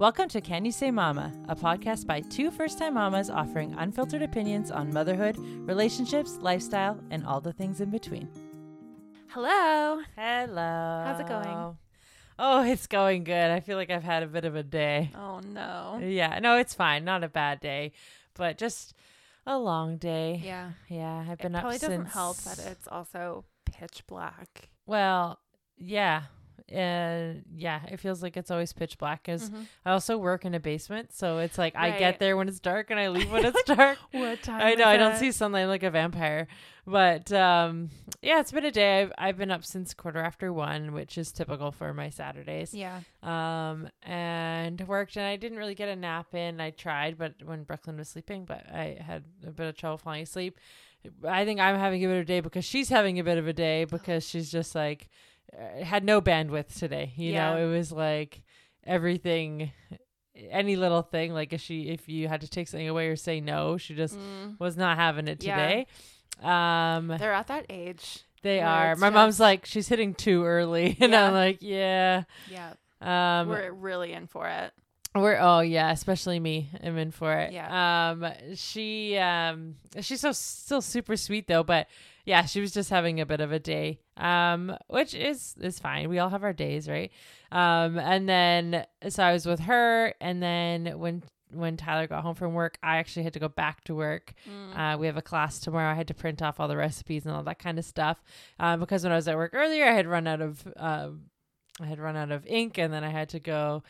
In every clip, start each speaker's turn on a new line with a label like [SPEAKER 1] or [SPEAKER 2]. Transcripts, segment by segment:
[SPEAKER 1] Welcome to Can You Say Mama, a podcast by two first time mamas offering unfiltered opinions on motherhood, relationships, lifestyle, and all the things in between.
[SPEAKER 2] Hello.
[SPEAKER 1] Hello.
[SPEAKER 2] How's it going?
[SPEAKER 1] Oh, it's going good. I feel like I've had a bit of a day.
[SPEAKER 2] Oh no.
[SPEAKER 1] Yeah, no, it's fine. Not a bad day, but just a long day.
[SPEAKER 2] Yeah.
[SPEAKER 1] Yeah, I've
[SPEAKER 2] It
[SPEAKER 1] been up
[SPEAKER 2] probably
[SPEAKER 1] since.
[SPEAKER 2] doesn't help that it's also pitch black.
[SPEAKER 1] Well, yeah. Uh, yeah, it feels like it's always pitch black because
[SPEAKER 2] Mhm.
[SPEAKER 1] I also work in a basement, so it's like I get there when it's dark and I leave when it's dark.
[SPEAKER 2] What time?
[SPEAKER 1] I know I don't see sunlight like a vampire, but um, yeah, it's been a day. I've I've been up since quarter after one, which is typical for my Saturdays.
[SPEAKER 2] Yeah.
[SPEAKER 1] Um, and worked, and I didn't really get a nap in. I tried, but when Brooklyn was sleeping, but I had a bit of trouble falling asleep. I think I'm having a bit of a day because she's having a bit of a day because she's just like uh, had no bandwidth today. You
[SPEAKER 2] Yeah.
[SPEAKER 1] know, it was like everything, any little thing. Like if she, if you had to take something away or say no, she just
[SPEAKER 2] Mm.
[SPEAKER 1] was not having it
[SPEAKER 2] Yeah.
[SPEAKER 1] today. Um,
[SPEAKER 2] They're at that age.
[SPEAKER 1] they are. My mom's like, she's hitting too early, and I'm like, yeah.
[SPEAKER 2] Yeah.
[SPEAKER 1] Um,
[SPEAKER 2] We're really in for it.
[SPEAKER 1] we're oh yeah, especially me. I'm in for it.
[SPEAKER 2] Yeah.
[SPEAKER 1] Um, she um, she's so still super sweet though, but yeah, she was just having a bit of a day. Um, which is is fine. We all have our days, right? Um, and then so I was with her, and then when when Tyler got home from work, I actually had to go back to work.
[SPEAKER 2] Mm.
[SPEAKER 1] Uh, we have a class tomorrow. I had to print off all the recipes and all that kind of stuff. Um, because when I was at work earlier, I had run out of um, I had run out of ink, and then I had to go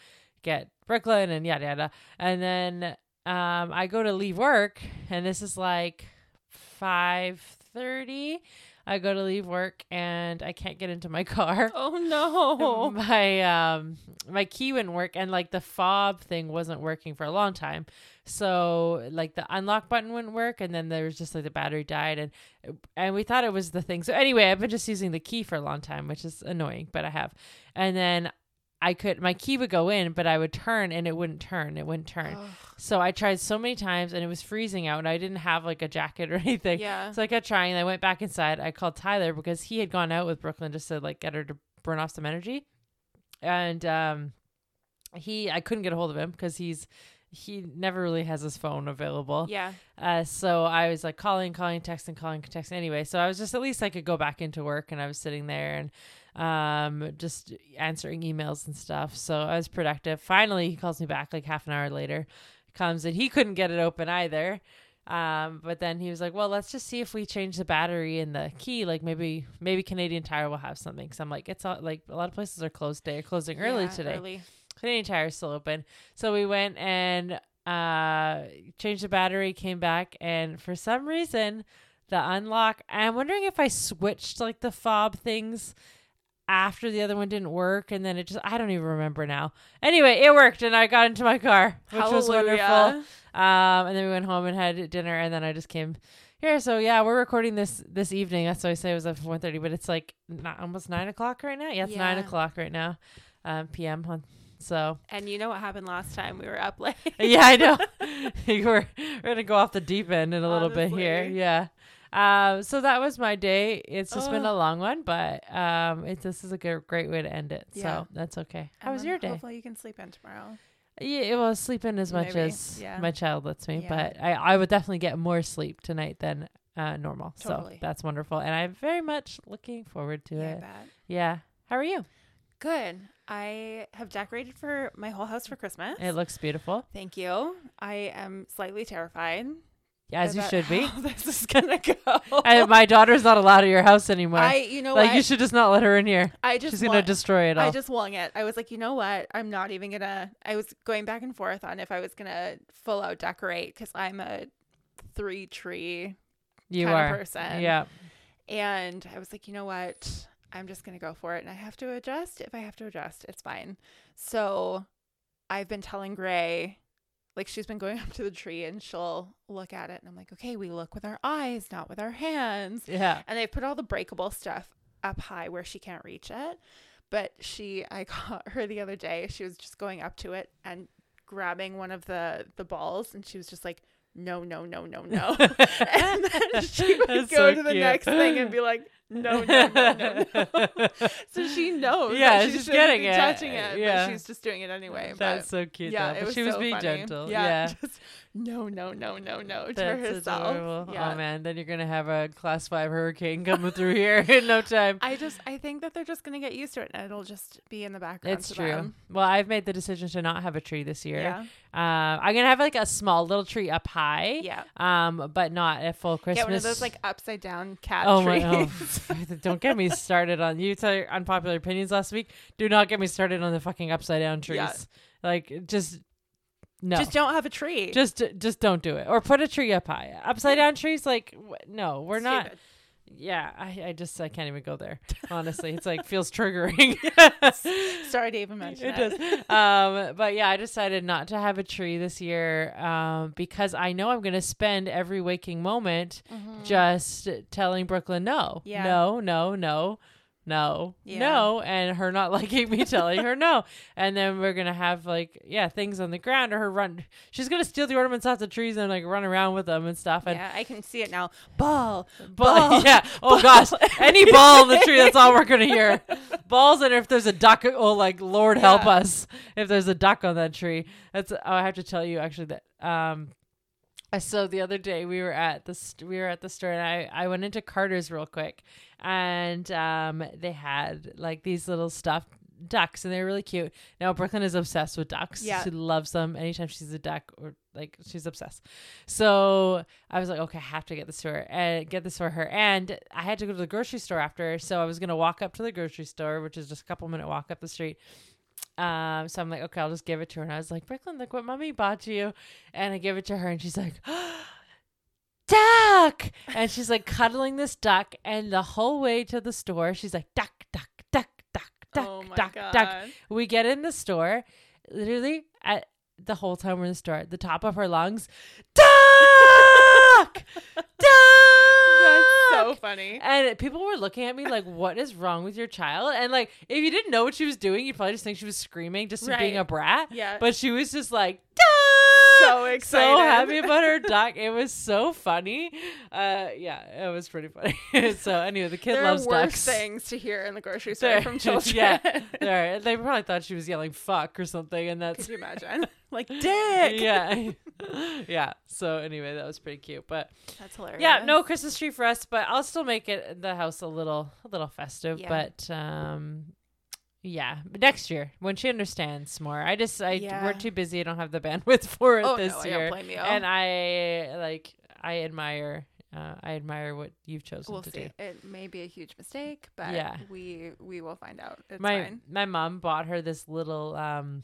[SPEAKER 1] get Brooklyn and yada yada. And then um, I go to leave work, and this is like five thirty. I go to leave work, and I can't get into my car
[SPEAKER 2] oh no.
[SPEAKER 1] my um my key wouldn't work and like the fob thing wasn't working for a long time so like the unlock button wouldn't work and then there was just like the battery died and and we thought it was the thing so anyway i've been just using the key for a long time which is annoying but i have and then i could my key would go in but i would turn and it wouldn't turn it wouldn't turn
[SPEAKER 2] Ugh.
[SPEAKER 1] so i tried so many times and it was freezing out and i didn't have like a jacket or anything
[SPEAKER 2] yeah.
[SPEAKER 1] so I kept trying. And I went back inside. I called Tyler because he had gone out with Brooklyn just to like get her to burn off some energy. And um, he, I couldn't get a hold of him because he's he never really has his phone available.
[SPEAKER 2] yeah.
[SPEAKER 1] Uh, so I was like calling, calling, texting, calling, texting. Anyway, so I was just at least I could go back into work, and I was sitting there and um just answering emails and stuff. So I was productive. Finally, he calls me back like half an hour later. Comes and he couldn't get it open either. Um, but then he was like, "Well, let's just see if we change the battery and the key. Like maybe maybe Canadian Tire will have something." So I'm like, "It's all, like a lot of places are closed today, closing early
[SPEAKER 2] Yeah,
[SPEAKER 1] today."
[SPEAKER 2] Early.
[SPEAKER 1] Canadian Tire is still open. So we went and uh changed the battery, came back, and for some reason the unlock I'm wondering if I switched like the fob things after the other one didn't work and then it just I don't even remember now. Anyway, it worked and I got into my car, which was wonderful. Um and then we went home and had dinner and then I just came here. So yeah, we're recording this this evening. That's why I say it was up one thirty, but it's like not, almost nine o'clock right now. Yeah, it's nine o'clock right now, um, PM. On, so
[SPEAKER 2] And you know what happened last time? We were up late.
[SPEAKER 1] yeah, I know. we're we're gonna go off the deep end in a little bit here. Yeah. Um. So that was my day. It's just been a long one, but um, it's this is a good, great way to end it.
[SPEAKER 2] Yeah.
[SPEAKER 1] So that's okay. How
[SPEAKER 2] And
[SPEAKER 1] was your day?
[SPEAKER 2] Hopefully you can sleep in tomorrow.
[SPEAKER 1] Yeah, it sleep in as much
[SPEAKER 2] Maybe,
[SPEAKER 1] as
[SPEAKER 2] yeah.
[SPEAKER 1] my child lets me,
[SPEAKER 2] Yeah.
[SPEAKER 1] but I I would definitely get more sleep tonight than uh normal. So that's wonderful, and I'm very much looking forward to
[SPEAKER 2] Yeah,
[SPEAKER 1] it.
[SPEAKER 2] bet.
[SPEAKER 1] Yeah. How are you?
[SPEAKER 2] Good. I have decorated for my whole house for Christmas.
[SPEAKER 1] It looks beautiful.
[SPEAKER 2] Thank you. I am slightly terrified.
[SPEAKER 1] Yeah, as you should be.
[SPEAKER 2] This is gonna go.
[SPEAKER 1] I, my daughter's not allowed at your house anymore.
[SPEAKER 2] I, you know
[SPEAKER 1] like
[SPEAKER 2] what?
[SPEAKER 1] you should just not let her in here.
[SPEAKER 2] I just
[SPEAKER 1] She's gonna
[SPEAKER 2] want-
[SPEAKER 1] destroy it all.
[SPEAKER 2] I just wung it. I was like, you know what? I'm not even gonna. I was going back and forth on if I was gonna full out decorate because I'm a three tree
[SPEAKER 1] you are.
[SPEAKER 2] person.
[SPEAKER 1] Yeah.
[SPEAKER 2] And I was like, you know what? I'm just going to go for it. And I have to adjust. If I have to adjust, it's fine. So I've been telling Gray, like, she's been going up to the tree and she'll look at it. And I'm like, okay, we look with our eyes, not with our hands.
[SPEAKER 1] Yeah.
[SPEAKER 2] And they put all the breakable stuff up high where she can't reach it. But she, I caught her the other day. She was just going up to it and grabbing one of the the balls, and she was just like, "No, no, no, no, no." and then she would
[SPEAKER 1] That's
[SPEAKER 2] go
[SPEAKER 1] so
[SPEAKER 2] to the
[SPEAKER 1] cute.
[SPEAKER 2] next thing and be like, no, no, no, no, so she knows.
[SPEAKER 1] Yeah, she's getting it.
[SPEAKER 2] touching it.
[SPEAKER 1] Yeah.
[SPEAKER 2] but she's just doing it anyway.
[SPEAKER 1] That's
[SPEAKER 2] but
[SPEAKER 1] so cute.
[SPEAKER 2] yeah,
[SPEAKER 1] though. But
[SPEAKER 2] was
[SPEAKER 1] she was
[SPEAKER 2] so
[SPEAKER 1] being
[SPEAKER 2] funny.
[SPEAKER 1] gentle.
[SPEAKER 2] Yeah,
[SPEAKER 1] Yeah.
[SPEAKER 2] just no, no, no, no, no to herself.
[SPEAKER 1] adorable.
[SPEAKER 2] Yeah.
[SPEAKER 1] Oh man, then you're gonna have a class five hurricane coming through here in no time.
[SPEAKER 2] I just I think that they're just gonna get used to it and it'll just be in the background.
[SPEAKER 1] It's true.
[SPEAKER 2] them.
[SPEAKER 1] Well, I've made the decision to not have a tree this year.
[SPEAKER 2] Yeah.
[SPEAKER 1] Uh, I'm gonna have like a small little tree up high.
[SPEAKER 2] Yeah.
[SPEAKER 1] Um, but not a full Christmas.
[SPEAKER 2] Get one of those like upside down cat
[SPEAKER 1] Oh
[SPEAKER 2] trees.
[SPEAKER 1] my! Oh, don't get me started on you. Tell your unpopular opinions last week. Do not get me started on the fucking upside down trees.
[SPEAKER 2] Yeah.
[SPEAKER 1] Like just no.
[SPEAKER 2] Just don't have a tree.
[SPEAKER 1] just just don't do it or put a tree up high upside down trees like no we're not
[SPEAKER 2] Stupid.
[SPEAKER 1] Yeah I, I just i can't even go there honestly it's like feels triggering
[SPEAKER 2] Sorry to even mention
[SPEAKER 1] it
[SPEAKER 2] it.
[SPEAKER 1] does um but yeah i decided not to have a tree this year um because i know i'm gonna spend every waking moment
[SPEAKER 2] Mhm.
[SPEAKER 1] just telling brooklyn no
[SPEAKER 2] Yeah.
[SPEAKER 1] no no no no
[SPEAKER 2] Yeah.
[SPEAKER 1] no and her not liking me telling her no and then we're gonna have like yeah things on the ground or her run she's gonna steal the ornaments off the trees and like run around with them and stuff and
[SPEAKER 2] yeah, I can see it now. Ball.
[SPEAKER 1] Ball.
[SPEAKER 2] Ball.
[SPEAKER 1] Yeah. Oh gosh. Any ball in the tree. That's all we're gonna hear. Balls, and if there's a duck, oh, like Lord help us, if there's a duck on that tree. That's. Oh, I have to tell you actually that. Um. Uh, So the other day we were at the st- we were at the store and I I went into Carter's real quick and um they had like these little stuffed ducks and they're really cute. Now Brooklyn is obsessed with ducks.
[SPEAKER 2] Yeah.
[SPEAKER 1] She loves them. Anytime she sees a duck or like she's obsessed. So I was like, okay, I have to get this for her and get this for her. And I had to go to the grocery store after. So I was gonna walk up to the grocery store, which is just a couple minute walk up the street. Um, so I'm like, okay, I'll just give it to her. And I was like, Brooklyn, look what mommy bought you. And I give it to her and she's like, duck. And she's like cuddling this duck. And the whole way to the store, she's like, duck, duck, duck, duck, duck,
[SPEAKER 2] oh
[SPEAKER 1] duck,
[SPEAKER 2] god.
[SPEAKER 1] duck. We get in the store, literally at the whole time we're in the store, at the top of her lungs, duck, duck.
[SPEAKER 2] That's so funny.
[SPEAKER 1] And people were looking at me like, "What is wrong with your child?" And like, if you didn't know what she was doing, you'd probably just think she was screaming, just being a brat.
[SPEAKER 2] Yeah.
[SPEAKER 1] But she was just like, duck.
[SPEAKER 2] So excited.
[SPEAKER 1] so happy about her duck. It was so funny. Uh, yeah, it was pretty funny. so anyway, the kid
[SPEAKER 2] there
[SPEAKER 1] loves
[SPEAKER 2] are worse
[SPEAKER 1] ducks.
[SPEAKER 2] things to hear in the grocery store
[SPEAKER 1] There-
[SPEAKER 2] from children.
[SPEAKER 1] yeah, there. They probably thought she was yelling "fuck" or something, and that's
[SPEAKER 2] Could you imagine? like dick.
[SPEAKER 1] yeah, yeah. So anyway, that was pretty cute. But
[SPEAKER 2] That's hilarious.
[SPEAKER 1] yeah, no Christmas tree for us, but I'll still make it the house a little a little festive.
[SPEAKER 2] Yeah.
[SPEAKER 1] But um, yeah, but next year when she understands more. I just I
[SPEAKER 2] Yeah.
[SPEAKER 1] we're too busy. I don't have the bandwidth for it
[SPEAKER 2] Oh
[SPEAKER 1] this
[SPEAKER 2] no, I
[SPEAKER 1] year,
[SPEAKER 2] you.
[SPEAKER 1] and I like I admire. Uh, I admire what you've chosen
[SPEAKER 2] we'll
[SPEAKER 1] to
[SPEAKER 2] see.
[SPEAKER 1] do.
[SPEAKER 2] It may be a huge mistake, but
[SPEAKER 1] Yeah.
[SPEAKER 2] we we will find out. It's
[SPEAKER 1] my
[SPEAKER 2] fine.
[SPEAKER 1] my mom bought her this little um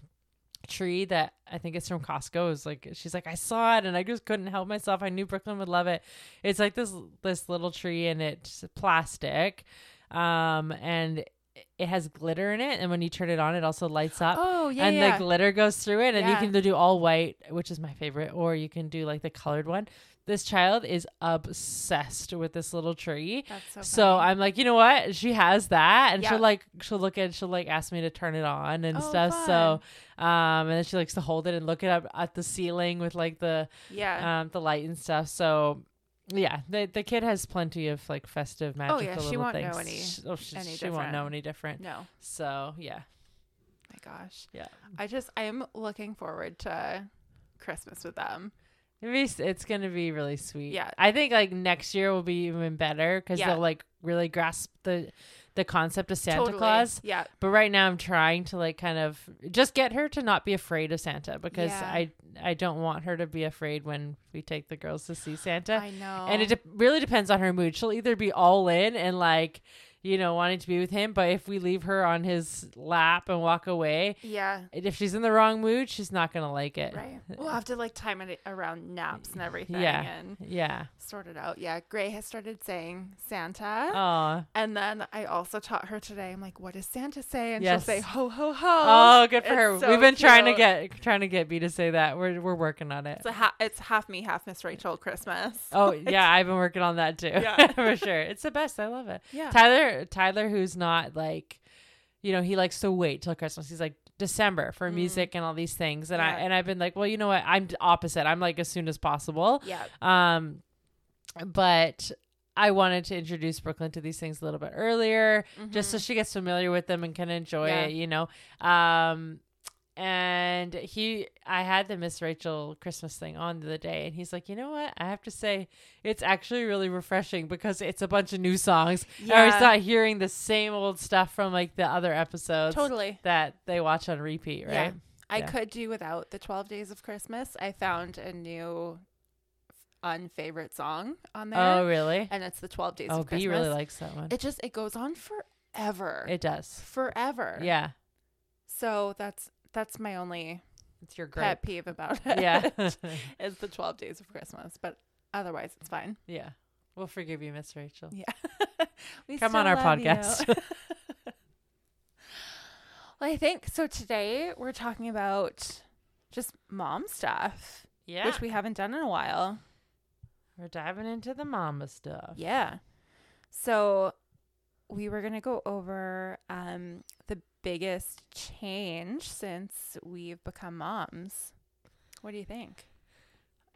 [SPEAKER 1] tree that I think it's from Costco. Was like she's like I saw it and I just couldn't help myself. I knew Brooklyn would love it. It's like this this little tree and it's plastic, um, and it has glitter in it. And when you turn it on, it also lights up.
[SPEAKER 2] Oh yeah,
[SPEAKER 1] and
[SPEAKER 2] yeah.
[SPEAKER 1] the glitter goes through it, and you
[SPEAKER 2] Yeah.
[SPEAKER 1] can do all white, which is my favorite, or you can do like the colored one. This child is obsessed with this little tree.
[SPEAKER 2] That's so.
[SPEAKER 1] So. I'm like, you know what? She has that, and
[SPEAKER 2] Yeah.
[SPEAKER 1] she'll like she'll look at she'll like ask me to turn it on and
[SPEAKER 2] Oh,
[SPEAKER 1] stuff. So, um, and then she likes to hold it and look it up at the ceiling with like the
[SPEAKER 2] yeah.
[SPEAKER 1] um the light and stuff. So, yeah, the the kid has plenty of like festive magical
[SPEAKER 2] Oh, yeah, she won't
[SPEAKER 1] things.
[SPEAKER 2] know any-
[SPEAKER 1] Sh- oh, she,
[SPEAKER 2] any
[SPEAKER 1] she won't know any different.
[SPEAKER 2] no,
[SPEAKER 1] So yeah,
[SPEAKER 2] my gosh.
[SPEAKER 1] Yeah.
[SPEAKER 2] I just I am looking forward to Christmas with them.
[SPEAKER 1] It'd be s- it's gonna be really sweet.
[SPEAKER 2] Yeah.
[SPEAKER 1] I think like next year will be even better because
[SPEAKER 2] Yeah.
[SPEAKER 1] they'll like really grasp the the concept of Santa
[SPEAKER 2] totally.
[SPEAKER 1] Claus.
[SPEAKER 2] Yeah.
[SPEAKER 1] But right now I'm trying to like kind of just get her to not be afraid of Santa because
[SPEAKER 2] Yeah.
[SPEAKER 1] I I don't want her to be afraid when we take the girls to see Santa.
[SPEAKER 2] I know.
[SPEAKER 1] And it de- really depends on her mood. She'll either be all in and like, you know, wanting to be with him, but if we leave her on his lap and walk away,
[SPEAKER 2] yeah.
[SPEAKER 1] if she's in the wrong mood, she's not going to like it.
[SPEAKER 2] Right. We'll have to like time it around naps and everything
[SPEAKER 1] Yeah.
[SPEAKER 2] and
[SPEAKER 1] Yeah.
[SPEAKER 2] sort it out. Yeah. Gray has started saying Santa.
[SPEAKER 1] Oh.
[SPEAKER 2] And then I also taught her today. I'm like, what does Santa say? And
[SPEAKER 1] Yes.
[SPEAKER 2] she'll say ho ho ho.
[SPEAKER 1] Oh, good for
[SPEAKER 2] It's
[SPEAKER 1] her.
[SPEAKER 2] so
[SPEAKER 1] We've been trying to get trying to get B to say that. We're we're working on it.
[SPEAKER 2] It's a ha- it's half me, half Miss Rachel Christmas.
[SPEAKER 1] Oh yeah, I've been working on that too.
[SPEAKER 2] Yeah.
[SPEAKER 1] for sure. It's the best. I love it.
[SPEAKER 2] Yeah.
[SPEAKER 1] Tyler, Tyler, who's not like, you know, he likes to wait till Christmas. He's like December for
[SPEAKER 2] Mm.
[SPEAKER 1] music and all these things, and I and I've been like, well, you know what? I'm opposite. I'm like as soon as possible.
[SPEAKER 2] Yeah.
[SPEAKER 1] Um, but I wanted to introduce Brooklyn to these things a little bit earlier, just so she gets familiar with them and can enjoy
[SPEAKER 2] Yeah.
[SPEAKER 1] it, you know. Um, and he, I had the Miss Rachel Christmas thing on the other day, and he's like, you know what? I have to say, it's actually really refreshing because it's a bunch of new songs. Yeah. Or it's not hearing the same old stuff from like the other episodes
[SPEAKER 2] totally.
[SPEAKER 1] that they watch on repeat, right Yeah.
[SPEAKER 2] I
[SPEAKER 1] Yeah.
[SPEAKER 2] could do without the 12 days of Christmas. I found a new unfavorite song on there.
[SPEAKER 1] Oh, really?
[SPEAKER 2] and it's the 12 days
[SPEAKER 1] Oh,
[SPEAKER 2] of Christmas.
[SPEAKER 1] really likes that one.
[SPEAKER 2] it just it goes on forever.
[SPEAKER 1] It does.
[SPEAKER 2] forever.
[SPEAKER 1] Yeah.
[SPEAKER 2] So that's that's my only
[SPEAKER 1] It's your
[SPEAKER 2] pet peeve about it.
[SPEAKER 1] Yeah.
[SPEAKER 2] is the 12 days of Christmas, but otherwise it's fine.
[SPEAKER 1] yeah. We'll forgive you, Miss Rachel.
[SPEAKER 2] Yeah. we
[SPEAKER 1] Come on our podcast.
[SPEAKER 2] well, I think so today we're talking about just mom stuff,
[SPEAKER 1] yeah.
[SPEAKER 2] which we haven't done in a while.
[SPEAKER 1] We're diving into the mama stuff.
[SPEAKER 2] Yeah. So we were going to go over um, the biggest change since we've become moms. What do you think?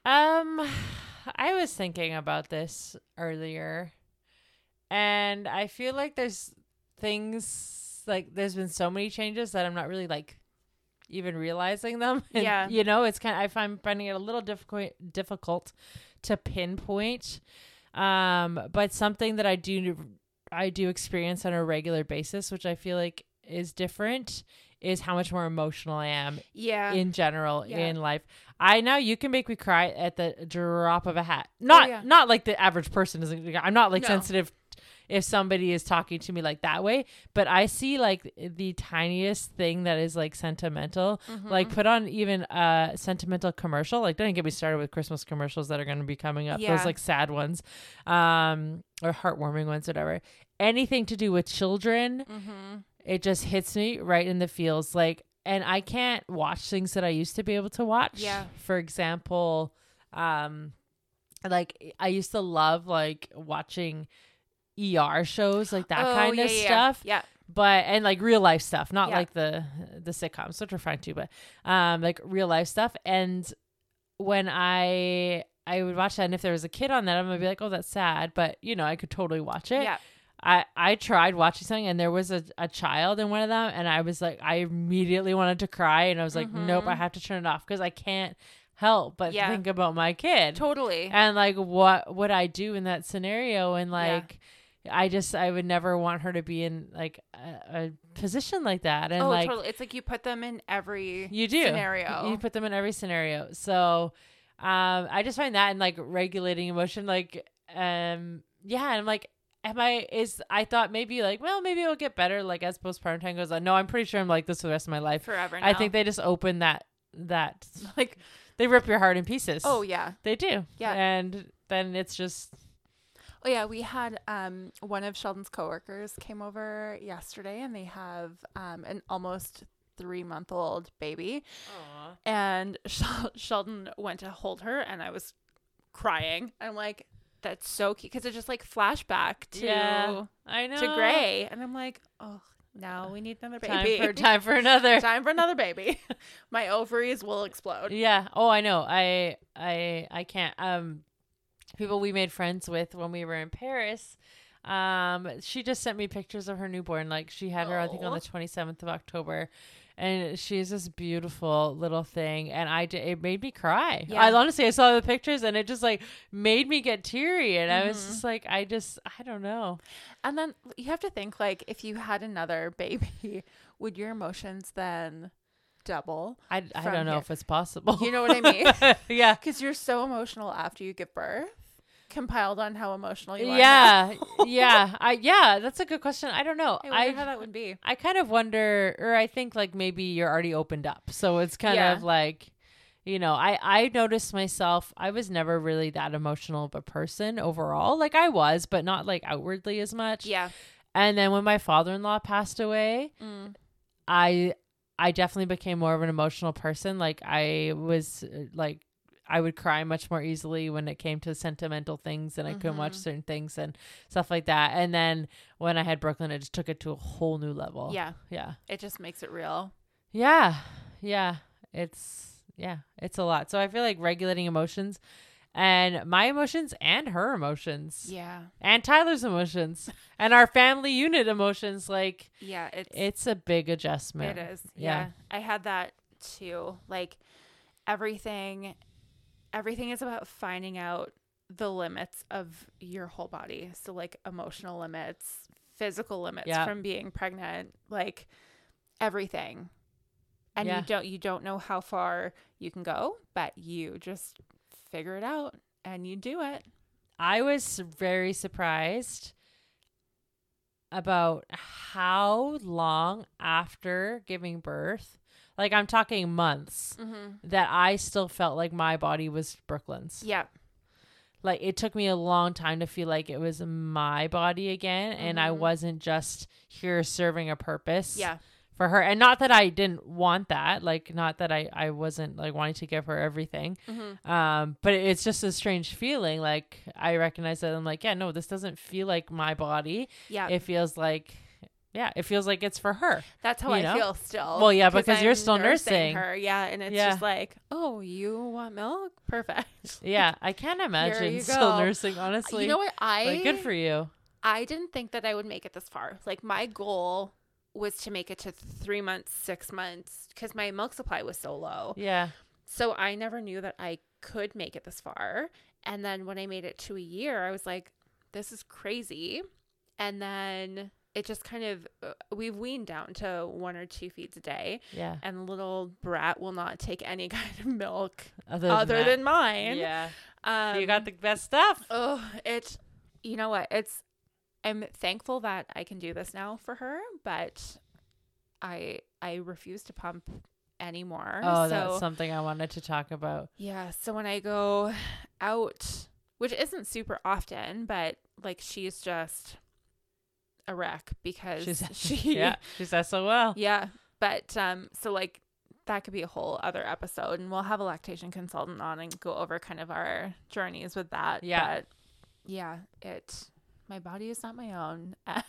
[SPEAKER 1] Um, I was thinking about this earlier, and I feel like there's things like there's been so many changes that I'm not really like even realizing them. And,
[SPEAKER 2] Yeah.
[SPEAKER 1] you know, it's kind. Of, I find finding it a little difficult difficult to pinpoint. Um, but something that I do I do experience on a regular basis, which I feel like is different, is how much more emotional I am
[SPEAKER 2] Yeah.
[SPEAKER 1] in general
[SPEAKER 2] Yeah.
[SPEAKER 1] in life. I know you can make me cry at the drop of a hat. Not
[SPEAKER 2] Oh, yeah.
[SPEAKER 1] not like the average person isn't. I'm not like
[SPEAKER 2] No.
[SPEAKER 1] sensitive if somebody is talking to me like that way, but I see like the tiniest thing that is like sentimental. Like
[SPEAKER 2] Mm-hmm.
[SPEAKER 1] put on even a sentimental commercial. Like don't get me started with Christmas commercials that are going to be coming up.
[SPEAKER 2] Yeah.
[SPEAKER 1] Those like sad ones, um, or heartwarming ones, whatever. Anything to do with children
[SPEAKER 2] mm-hmm.
[SPEAKER 1] It just hits me right in the feels like and i can't watch things that i used to be able to watch
[SPEAKER 2] Yeah.
[SPEAKER 1] for example um like i used to love like watching er shows like that
[SPEAKER 2] Oh,
[SPEAKER 1] kind
[SPEAKER 2] yeah,
[SPEAKER 1] of
[SPEAKER 2] yeah,
[SPEAKER 1] stuff
[SPEAKER 2] Yeah.
[SPEAKER 1] but and like real life stuff not
[SPEAKER 2] Yeah.
[SPEAKER 1] like the the sitcoms which are fine too but um like real life stuff and when i i would watch that and if there was a kid on that i'm gonna be like oh that's sad but you know i could totally watch it
[SPEAKER 2] Yeah.
[SPEAKER 1] I, I tried watching something and there was a, a child in one of them and I was like I immediately wanted to cry and I was like nope I
[SPEAKER 2] Mhm.
[SPEAKER 1] have to turn it off because I can't help but
[SPEAKER 2] Yeah.
[SPEAKER 1] think about my kid
[SPEAKER 2] Totally.
[SPEAKER 1] and like what would I do in that scenario and
[SPEAKER 2] Yeah.
[SPEAKER 1] like I just I would never want her to be in like a, a position like that and
[SPEAKER 2] oh,
[SPEAKER 1] like
[SPEAKER 2] totally. It's like you put them in every
[SPEAKER 1] you do
[SPEAKER 2] scenario.
[SPEAKER 1] you put them in every scenario so um i just find that and like regulating emotion like um yeah and i'm like am i is i thought maybe like well maybe it'll get better like as postpartum time goes on no i'm pretty sure i'm like this for the rest of my life
[SPEAKER 2] forever.
[SPEAKER 1] i think they just open that that like they rip your heart in pieces
[SPEAKER 2] Oh yeah.
[SPEAKER 1] they do
[SPEAKER 2] Yeah.
[SPEAKER 1] and then it's just
[SPEAKER 2] Oh yeah, we had um one of Sheldon's coworkers came over yesterday and they have um an almost 3 month old baby Aww. and Shel- Sheldon went to hold her and I was crying. I'm like that's so cute cuz it just like flashback to
[SPEAKER 1] Yeah, i know
[SPEAKER 2] to Gray and I'm like, "Oh, now we need another
[SPEAKER 1] time
[SPEAKER 2] baby."
[SPEAKER 1] for time for another
[SPEAKER 2] Time for another baby. My ovaries will explode.
[SPEAKER 1] Yeah. Oh, I know. I I I can't. Um, people we made friends with when we were in Paris. Um, she just sent me pictures of her newborn. Like she had her, I think, on the twenty seventh of October, and she's this beautiful little thing. And I, d- it made me cry.
[SPEAKER 2] Yeah.
[SPEAKER 1] I honestly, I saw the pictures, and it just like made me get teary. And I was
[SPEAKER 2] Mhm.
[SPEAKER 1] just like, I just, I don't know.
[SPEAKER 2] And then you have to think like if you had another baby, would your emotions then double?
[SPEAKER 1] I, I don't know
[SPEAKER 2] here.
[SPEAKER 1] if it's possible.
[SPEAKER 2] You know what I mean?
[SPEAKER 1] yeah.
[SPEAKER 2] Because you're so emotional after you give birth, compiled on how emotional you are.
[SPEAKER 1] yeah yeah i yeah that's a good question i don't know
[SPEAKER 2] I wonder
[SPEAKER 1] i
[SPEAKER 2] how that would be.
[SPEAKER 1] i kind of wonder or i think like maybe you're already opened up so it's kind
[SPEAKER 2] Yeah.
[SPEAKER 1] of like you know i i noticed myself i was never really that emotional of a person overall like i was but not like outwardly as much
[SPEAKER 2] Yeah.
[SPEAKER 1] and then when my father-in-law passed away
[SPEAKER 2] Mm.
[SPEAKER 1] I I definitely became more of an emotional person. Like I was uh, like I would cry much more easily when it came to sentimental things and I couldn't watch
[SPEAKER 2] Mhm.
[SPEAKER 1] certain things and stuff like that. And then when I had Brooklyn, it just took it to a whole new level.
[SPEAKER 2] Yeah.
[SPEAKER 1] Yeah.
[SPEAKER 2] It just makes it real.
[SPEAKER 1] Yeah. Yeah. It's yeah, it's a lot. So I feel like regulating emotions and my emotions and her emotions
[SPEAKER 2] Yeah.
[SPEAKER 1] and Tyler's emotions and our family unit emotions. Like
[SPEAKER 2] Yeah. It's
[SPEAKER 1] it's a big adjustment.
[SPEAKER 2] It is.
[SPEAKER 1] Yeah.
[SPEAKER 2] Yeah. I had that too. Like everything everything is about finding out the limits of your whole body. So like emotional limits, physical limits
[SPEAKER 1] Yeah.
[SPEAKER 2] from being pregnant, like everything. And
[SPEAKER 1] Yeah.
[SPEAKER 2] you don't you don't know how far you can go, but you just figure it out and you do it.
[SPEAKER 1] I was very surprised about how long after giving birth, like I'm talking months,
[SPEAKER 2] Mm-hmm.
[SPEAKER 1] that I still felt like my body was Brooklyn's.
[SPEAKER 2] Yeah.
[SPEAKER 1] Like it took me a long time to feel like it was my body again and I
[SPEAKER 2] Mhm.
[SPEAKER 1] wasn't just here serving a purpose
[SPEAKER 2] Yeah.
[SPEAKER 1] for her. And not that I didn't want that, like not that I I wasn't like wanting to give her everything.
[SPEAKER 2] Mm-hmm.
[SPEAKER 1] Um, but it's just a strange feeling. Like I recognize that I'm like, yeah, no, this doesn't feel like my body.
[SPEAKER 2] Yeah.
[SPEAKER 1] It feels like, yeah, it feels like it's for her.
[SPEAKER 2] That's how I
[SPEAKER 1] know?
[SPEAKER 2] feel still.
[SPEAKER 1] Well, yeah, because you're still nursing.
[SPEAKER 2] her. Yeah, and it's
[SPEAKER 1] Yeah.
[SPEAKER 2] just like, oh, you want milk? Perfect.
[SPEAKER 1] Yeah, I can't imagine still nursing. Honestly,
[SPEAKER 2] You know what? I
[SPEAKER 1] like good for you.
[SPEAKER 2] I didn't think that I would make it this far. Like my goal was to make it to three months, six months, because my milk supply was so low.
[SPEAKER 1] Yeah,
[SPEAKER 2] So I never knew that I could make it this far. And then when I made it to a year, I was like, this is crazy. And then it just kind of uh, we've weaned down to one or two feeds a day,
[SPEAKER 1] yeah.
[SPEAKER 2] and little brat will not take any kind of milk
[SPEAKER 1] Other
[SPEAKER 2] other than mine.
[SPEAKER 1] yeah,
[SPEAKER 2] Um,
[SPEAKER 1] you got the best stuff.
[SPEAKER 2] Oh, it's you know what? It's I'm thankful that I can do this now for her, but I I refuse to pump anymore.
[SPEAKER 1] Oh,
[SPEAKER 2] so
[SPEAKER 1] that's something I wanted to talk about.
[SPEAKER 2] yeah, so when I go out, which isn't super often, but like she's just a wreck because
[SPEAKER 1] She's
[SPEAKER 2] she
[SPEAKER 1] yeah, she's SOL.
[SPEAKER 2] yeah. But um so like that could be a whole other episode and we'll have a lactation consultant on and go over kind of our journeys with that.
[SPEAKER 1] Yeah.
[SPEAKER 2] But yeah, it my body is not my own.
[SPEAKER 1] and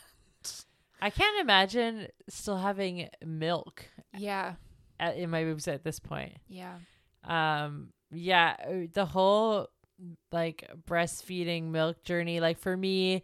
[SPEAKER 1] I can't imagine still having milk
[SPEAKER 2] yeah.
[SPEAKER 1] at, in my boobs at this point.
[SPEAKER 2] Yeah.
[SPEAKER 1] um yeah uh, the whole like breastfeeding milk journey like for me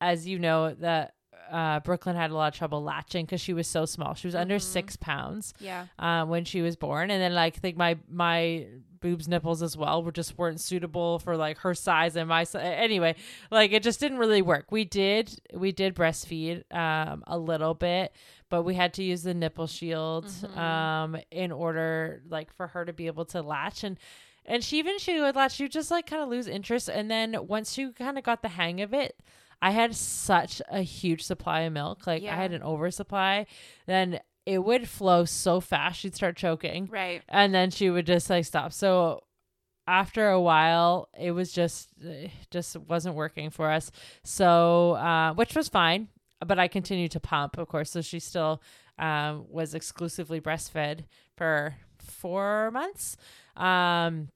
[SPEAKER 1] as you know that uh brooklyn had a lot of trouble latching because she was so small she was under
[SPEAKER 2] Mhm.
[SPEAKER 1] six pounds
[SPEAKER 2] Yeah.
[SPEAKER 1] um when she was born and then like I think my my boobs nipples as well were just weren't suitable for like her size and my size anyway like it just didn't really work we did we did breastfeed um a little bit but we had to use the nipple shield
[SPEAKER 2] Mhm.
[SPEAKER 1] um in order like for her to be able to latch and and she even she would latch she would just like kind of lose interest and then once she kind of got the hang of it i had such a huge supply of milk like i had an oversupply then it would flow so fast she'd start choking.
[SPEAKER 2] Right.
[SPEAKER 1] and then she would just like stop. So after a while it was just eh, just wasn't working for us. So uh which was fine but i continued to pump of course. So she still um was exclusively breastfed for four months. Um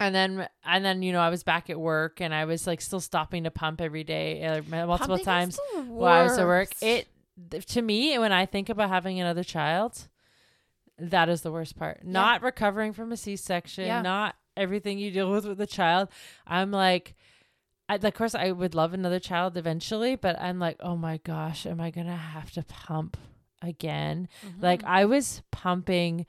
[SPEAKER 1] and then and then you know i was back at work and i was like still stopping to pump every day uh, multiple
[SPEAKER 2] Pumping
[SPEAKER 1] times while I was at work. It th- to me when I think about having another child, that is the worst part. Not recovering from a C-section,
[SPEAKER 2] Yeah.
[SPEAKER 1] not everything you deal with with a child. I'm like I, of course I would love another child eventually, but I'm like, "Oh my gosh, am I going to have to pump again?" Like
[SPEAKER 2] Mhm.
[SPEAKER 1] I was pumping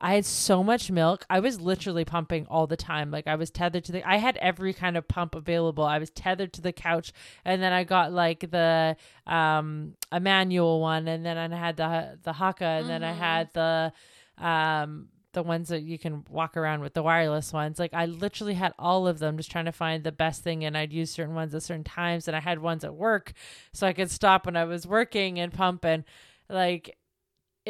[SPEAKER 1] I had so much milk. I was literally pumping all the time. Like I was tethered to the I had every kind of pump available. I was tethered to the couch and then I got like the um a manual one and then I had the the Haakaa and then I had the um the ones that you can walk around with the wireless ones. Like I literally had all of them just trying to find the best thing and I'd use certain ones at certain times and I had ones at work so I could stop when I was working and pump and like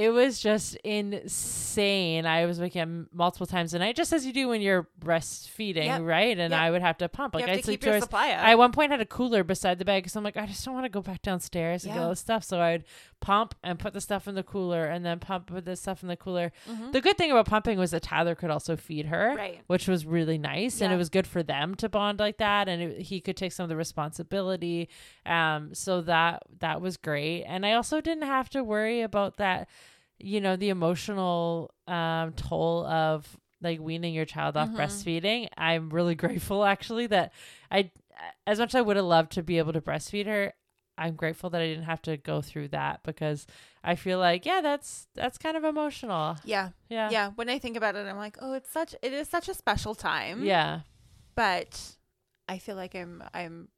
[SPEAKER 1] it was just insane. I was waking up multiple times a night, just as you do when you're breastfeeding,
[SPEAKER 2] Yep.
[SPEAKER 1] right? And
[SPEAKER 2] Yep.
[SPEAKER 1] I would have to pump. Like I'd
[SPEAKER 2] to
[SPEAKER 1] sleep
[SPEAKER 2] your supply up.
[SPEAKER 1] I at one point had a cooler beside the bed because I'm like, I just don't want to go back downstairs and get all this stuff. So I'd pump and put the stuff in the cooler, and then pump with the stuff in the cooler.
[SPEAKER 2] Mhm.
[SPEAKER 1] The good thing about pumping was that Tyler could also feed her
[SPEAKER 2] right.
[SPEAKER 1] which was really nice and it was good for them to bond like that and it, he could take some of the responsibility um so that that was great and i also didn't have to worry about that you know the emotional um toll of like weaning your child off
[SPEAKER 2] Mhm.
[SPEAKER 1] breastfeeding. I'm really grateful actually that I, as much as I would have loved to be able to breastfeed her, I'm grateful that I didn't have to go through that because I feel like yeah, that's that's kind of emotional.
[SPEAKER 2] Yeah.
[SPEAKER 1] Yeah.
[SPEAKER 2] Yeah. When I think about it, I'm like, oh, it's such it is such a special time.
[SPEAKER 1] Yeah.
[SPEAKER 2] But I feel like I'm I'm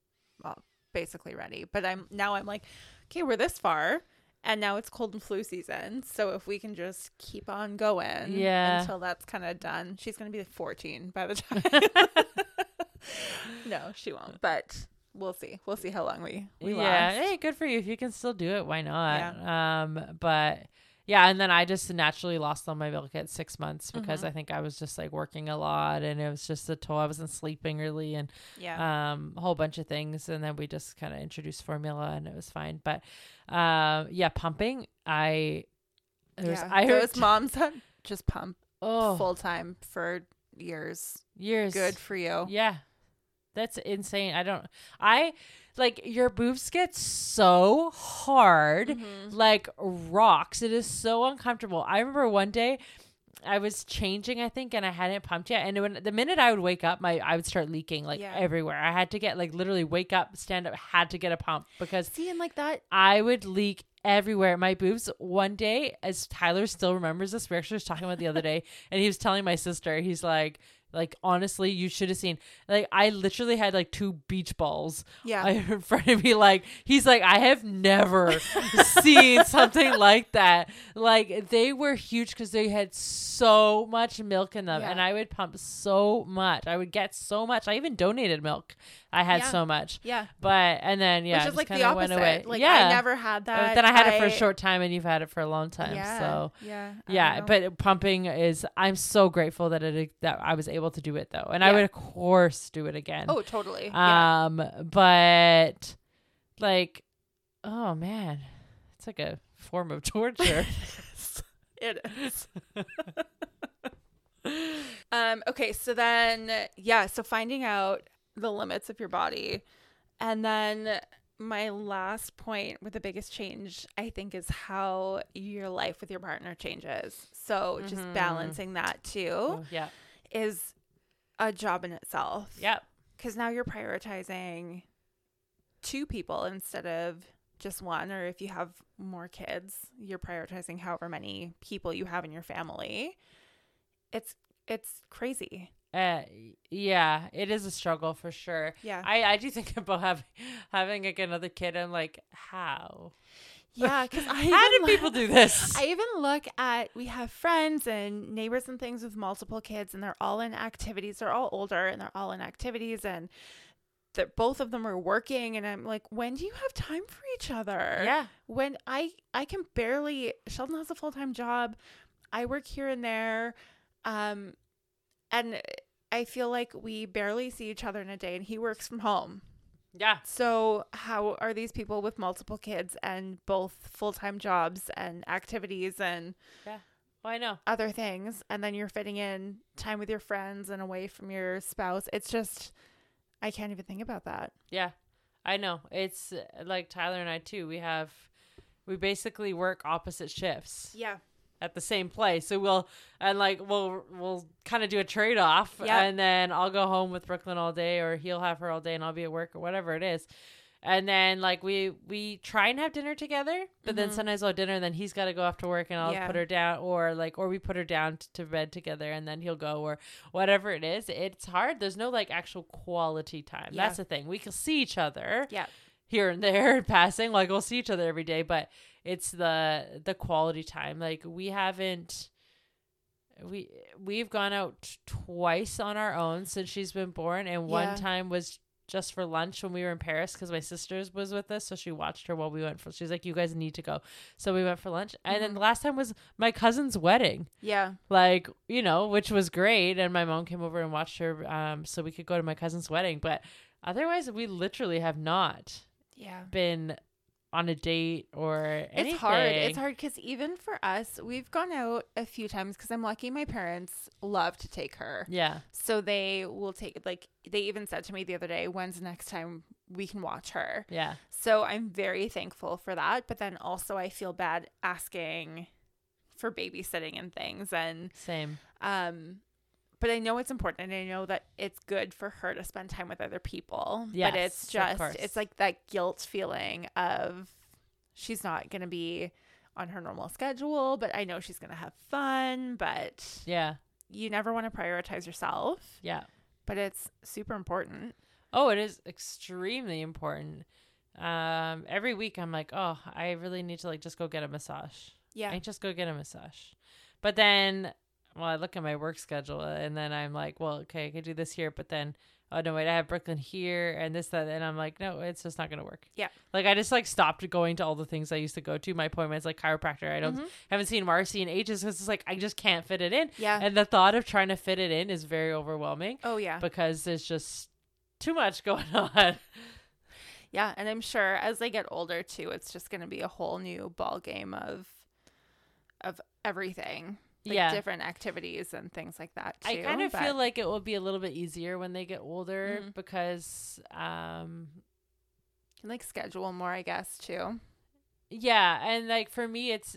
[SPEAKER 2] well, basically ready. But I'm now I'm like, okay, we're this far. And now it's cold and flu season. So if we can just keep on going
[SPEAKER 1] Yeah.
[SPEAKER 2] until that's kind of done. She's going to be 14 by the time. no, she won't. But we'll see. We'll see how long we, we
[SPEAKER 1] yeah.
[SPEAKER 2] last.
[SPEAKER 1] Hey, good for you. If you can still do it, why not? Um, but yeah, and then I just naturally lost all my milk at six months because
[SPEAKER 2] Mhm.
[SPEAKER 1] I think I was just like working a lot and it was just a toll. I wasn't sleeping really and
[SPEAKER 2] Yeah.
[SPEAKER 1] um a whole bunch of things and then we just kind of introduced formula and it was fine. But um yeah, pumping, I there's
[SPEAKER 2] yeah.
[SPEAKER 1] I heard
[SPEAKER 2] Those moms that just pump
[SPEAKER 1] oh
[SPEAKER 2] full time for years.
[SPEAKER 1] years
[SPEAKER 2] Good for you.
[SPEAKER 1] Yeah. That's insane. I don't I like your boobs get so hard
[SPEAKER 2] Mhm.
[SPEAKER 1] like rocks. It is so uncomfortable. I remember one day I was changing, I think, and I hadn't pumped yet. And when the minute I would wake up, my I would start leaking like
[SPEAKER 2] Yeah.
[SPEAKER 1] everywhere. I had to get like literally wake up, stand up, had to get a pump because
[SPEAKER 2] See, and like that.
[SPEAKER 1] I would leak everywhere. My boobs one day, as Tyler still remembers this, we actually was talking about the other day, and he was telling my sister, he's like, like honestly, you should have seen. Like I literally had like two beach balls
[SPEAKER 2] Yeah.
[SPEAKER 1] in front of me. Like he's like, I have never seen something like that. Like they were huge because they had so much milk in them,
[SPEAKER 2] Yeah.
[SPEAKER 1] and I would pump so much. I would get so much. I even donated milk. I had
[SPEAKER 2] Yeah.
[SPEAKER 1] so much.
[SPEAKER 2] yeah.
[SPEAKER 1] But and then yeah,
[SPEAKER 2] Which
[SPEAKER 1] it
[SPEAKER 2] is
[SPEAKER 1] just
[SPEAKER 2] like the opposite.
[SPEAKER 1] Went away.
[SPEAKER 2] Like
[SPEAKER 1] yeah,
[SPEAKER 2] I never had
[SPEAKER 1] Uh,
[SPEAKER 2] that.
[SPEAKER 1] then I had it for a short time, and you've had it for a long time.
[SPEAKER 2] Yeah.
[SPEAKER 1] So
[SPEAKER 2] yeah.
[SPEAKER 1] Yeah, but pumping is. I'm so grateful that it that I was able to do it though, and I would of course do it again.
[SPEAKER 2] oh, totally. yeah.
[SPEAKER 1] Um, but like, oh man, it's like a form of torture.
[SPEAKER 2] It is. um, okay, so then yeah, so finding out the limits of your body. And then my last point with the biggest change, I think, is how your life with your partner changes. So just
[SPEAKER 1] Mhm.
[SPEAKER 2] balancing that too
[SPEAKER 1] Oh, yeah,
[SPEAKER 2] is a job in itself.
[SPEAKER 1] yep,
[SPEAKER 2] Because now you're prioritizing two people instead of just one. Or if you have more kids, you're prioritizing however many people you have in your family. It's it's crazy.
[SPEAKER 1] Uh, yeah. It is a struggle for sure.
[SPEAKER 2] Yeah.
[SPEAKER 1] I I do think about having having like another kid. I'm like, how?
[SPEAKER 2] yeah. Because
[SPEAKER 1] How do people do this?
[SPEAKER 2] I even look at we have friends and neighbors and things with multiple kids, and they're all in activities. They're all older, and they're all in activities, and that both of them are working. And I'm like, when do you have time for each other?
[SPEAKER 1] yeah,
[SPEAKER 2] When I I can barely. Sheldon has a full time job. I work here and there, um, and I feel like we barely see each other in a day, and he works from home.
[SPEAKER 1] yeah.
[SPEAKER 2] So, how are these people with multiple kids and both full time jobs and activities and
[SPEAKER 1] Well, I know.
[SPEAKER 2] other things? And then you're fitting in time with your friends and away from your spouse. It's just, I can't even think about that.
[SPEAKER 1] Yeah, I know. It's uh, like Tyler and I too. We have, we basically work opposite shifts
[SPEAKER 2] Yeah.
[SPEAKER 1] At the same place. So we'll and like we'll we'll kind of do a trade off,
[SPEAKER 2] Yeah.
[SPEAKER 1] and then I'll go home with Brooklyn all day, or he'll have her all day, and I'll be at work or whatever it is. And then like we we try and have dinner together, but then
[SPEAKER 2] Mhm.
[SPEAKER 1] sometimes we'll have dinner, and then he's got to go off to work, and I'll
[SPEAKER 2] Yeah.
[SPEAKER 1] put her down, or like or we put her down t- to bed together, and then he'll go, or whatever it is. It's hard. There's no like actual quality time.
[SPEAKER 2] Yeah.
[SPEAKER 1] That's the thing. We can see each other
[SPEAKER 2] Yeah.
[SPEAKER 1] here and there passing like we'll see each other every day but it's the the quality time like we haven't we we've gone out twice on our own since she's been born and
[SPEAKER 2] Yeah.
[SPEAKER 1] one time was just for lunch when we were in Paris because my sister's was with us so she watched her while we went for she's like you guys need to go so we went for lunch and then
[SPEAKER 2] Mhm.
[SPEAKER 1] the last time was my cousin's wedding
[SPEAKER 2] Yeah.
[SPEAKER 1] like you know which was great and my mom came over and watched her um so we could go to my cousin's wedding but otherwise we literally have not
[SPEAKER 2] Yeah.
[SPEAKER 1] been on a date or anything.
[SPEAKER 2] It's hard. It's hard because even for us, we've gone out a few times because I'm lucky my parents love to take her.
[SPEAKER 1] Yeah.
[SPEAKER 2] So they will take, like, they even said to me the other day, when's the next time we can watch her?
[SPEAKER 1] Yeah.
[SPEAKER 2] So I'm very thankful for that. But then also, I feel bad asking for babysitting and things. And,
[SPEAKER 1] Same.
[SPEAKER 2] um, but I know it's important and I know that it's good for her to spend time with other people. but
[SPEAKER 1] Yes,
[SPEAKER 2] it's
[SPEAKER 1] of
[SPEAKER 2] just it's like that guilt feeling of she's not going to be on her normal schedule, but I know she's going to have fun, but
[SPEAKER 1] Yeah.
[SPEAKER 2] you never want to prioritize yourself,
[SPEAKER 1] Yeah.
[SPEAKER 2] but it's super important.
[SPEAKER 1] Oh, it is extremely important. Um, every week I'm like, oh, I really need to like just go get a massage.
[SPEAKER 2] Yeah.
[SPEAKER 1] I just go get a massage. But then, well, I look at my work schedule and then I'm like, well, okay, I could do this here, but then, oh no, wait, I have Brooklyn here and this, that, and I'm like, no, it's just not gonna work.
[SPEAKER 2] Yeah.
[SPEAKER 1] Like I just like stopped going to all the things I used to go to. My appointments, like chiropractor. I don't
[SPEAKER 2] Mhm.
[SPEAKER 1] haven't seen Marcy in ages because it's like I just can't fit it in.
[SPEAKER 2] Yeah.
[SPEAKER 1] And the thought of trying to fit it in is very overwhelming
[SPEAKER 2] oh yeah.
[SPEAKER 1] because there's just too much going on.
[SPEAKER 2] Yeah, and I'm sure as they get older too, it's just going to be a whole new ball game of of everything. Like
[SPEAKER 1] yeah.
[SPEAKER 2] different activities and things like that too.
[SPEAKER 1] I kind of
[SPEAKER 2] but-
[SPEAKER 1] feel like it will be a little bit easier when they get older
[SPEAKER 2] Mhm.
[SPEAKER 1] because um
[SPEAKER 2] can, like schedule more, I guess, too.
[SPEAKER 1] yeah, and like for me it's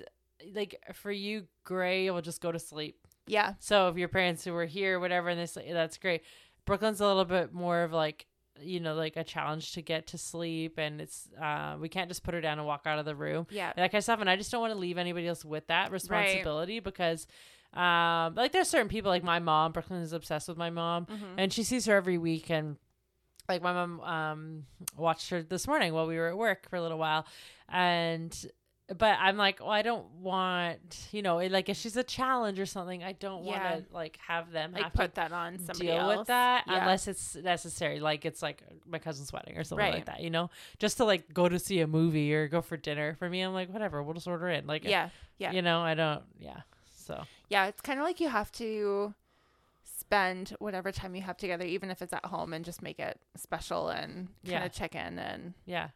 [SPEAKER 1] like for you Gray will just go to sleep.
[SPEAKER 2] Yeah.
[SPEAKER 1] So if your parents who were here whatever and this that's great. Brooklyn's a little bit more of like you know like a challenge to get to sleep and it's uh we can't just put her down and walk out of the room.
[SPEAKER 2] Yeah.
[SPEAKER 1] that kind of stuff. And I just don't want to leave anybody else with that responsibility because, um, like there's certain people like my mom. Brooklyn is obsessed with my mom,
[SPEAKER 2] Mhm.
[SPEAKER 1] and she sees her every week. And like my mom, um, watched her this morning while we were at work for a little while, and. But I'm like, well, I don't want, you know, like if she's a challenge or something, I don't
[SPEAKER 2] Yeah.
[SPEAKER 1] want to like have them
[SPEAKER 2] Like
[SPEAKER 1] have
[SPEAKER 2] put that on somebody
[SPEAKER 1] deal
[SPEAKER 2] else.
[SPEAKER 1] with that
[SPEAKER 2] Yeah.
[SPEAKER 1] unless it's necessary. Like it's like my cousin's wedding or something like that, you know, just to like go to see a movie or go for dinner. For me, I'm like, whatever, we'll just order in. Like,
[SPEAKER 2] Yeah. Yeah.
[SPEAKER 1] you know, I don't, yeah. So,
[SPEAKER 2] Yeah, it's kind of like you have to spend whatever time you have together even if it's at home and just make it special and kind
[SPEAKER 1] Yeah.
[SPEAKER 2] of check in and
[SPEAKER 1] yeah.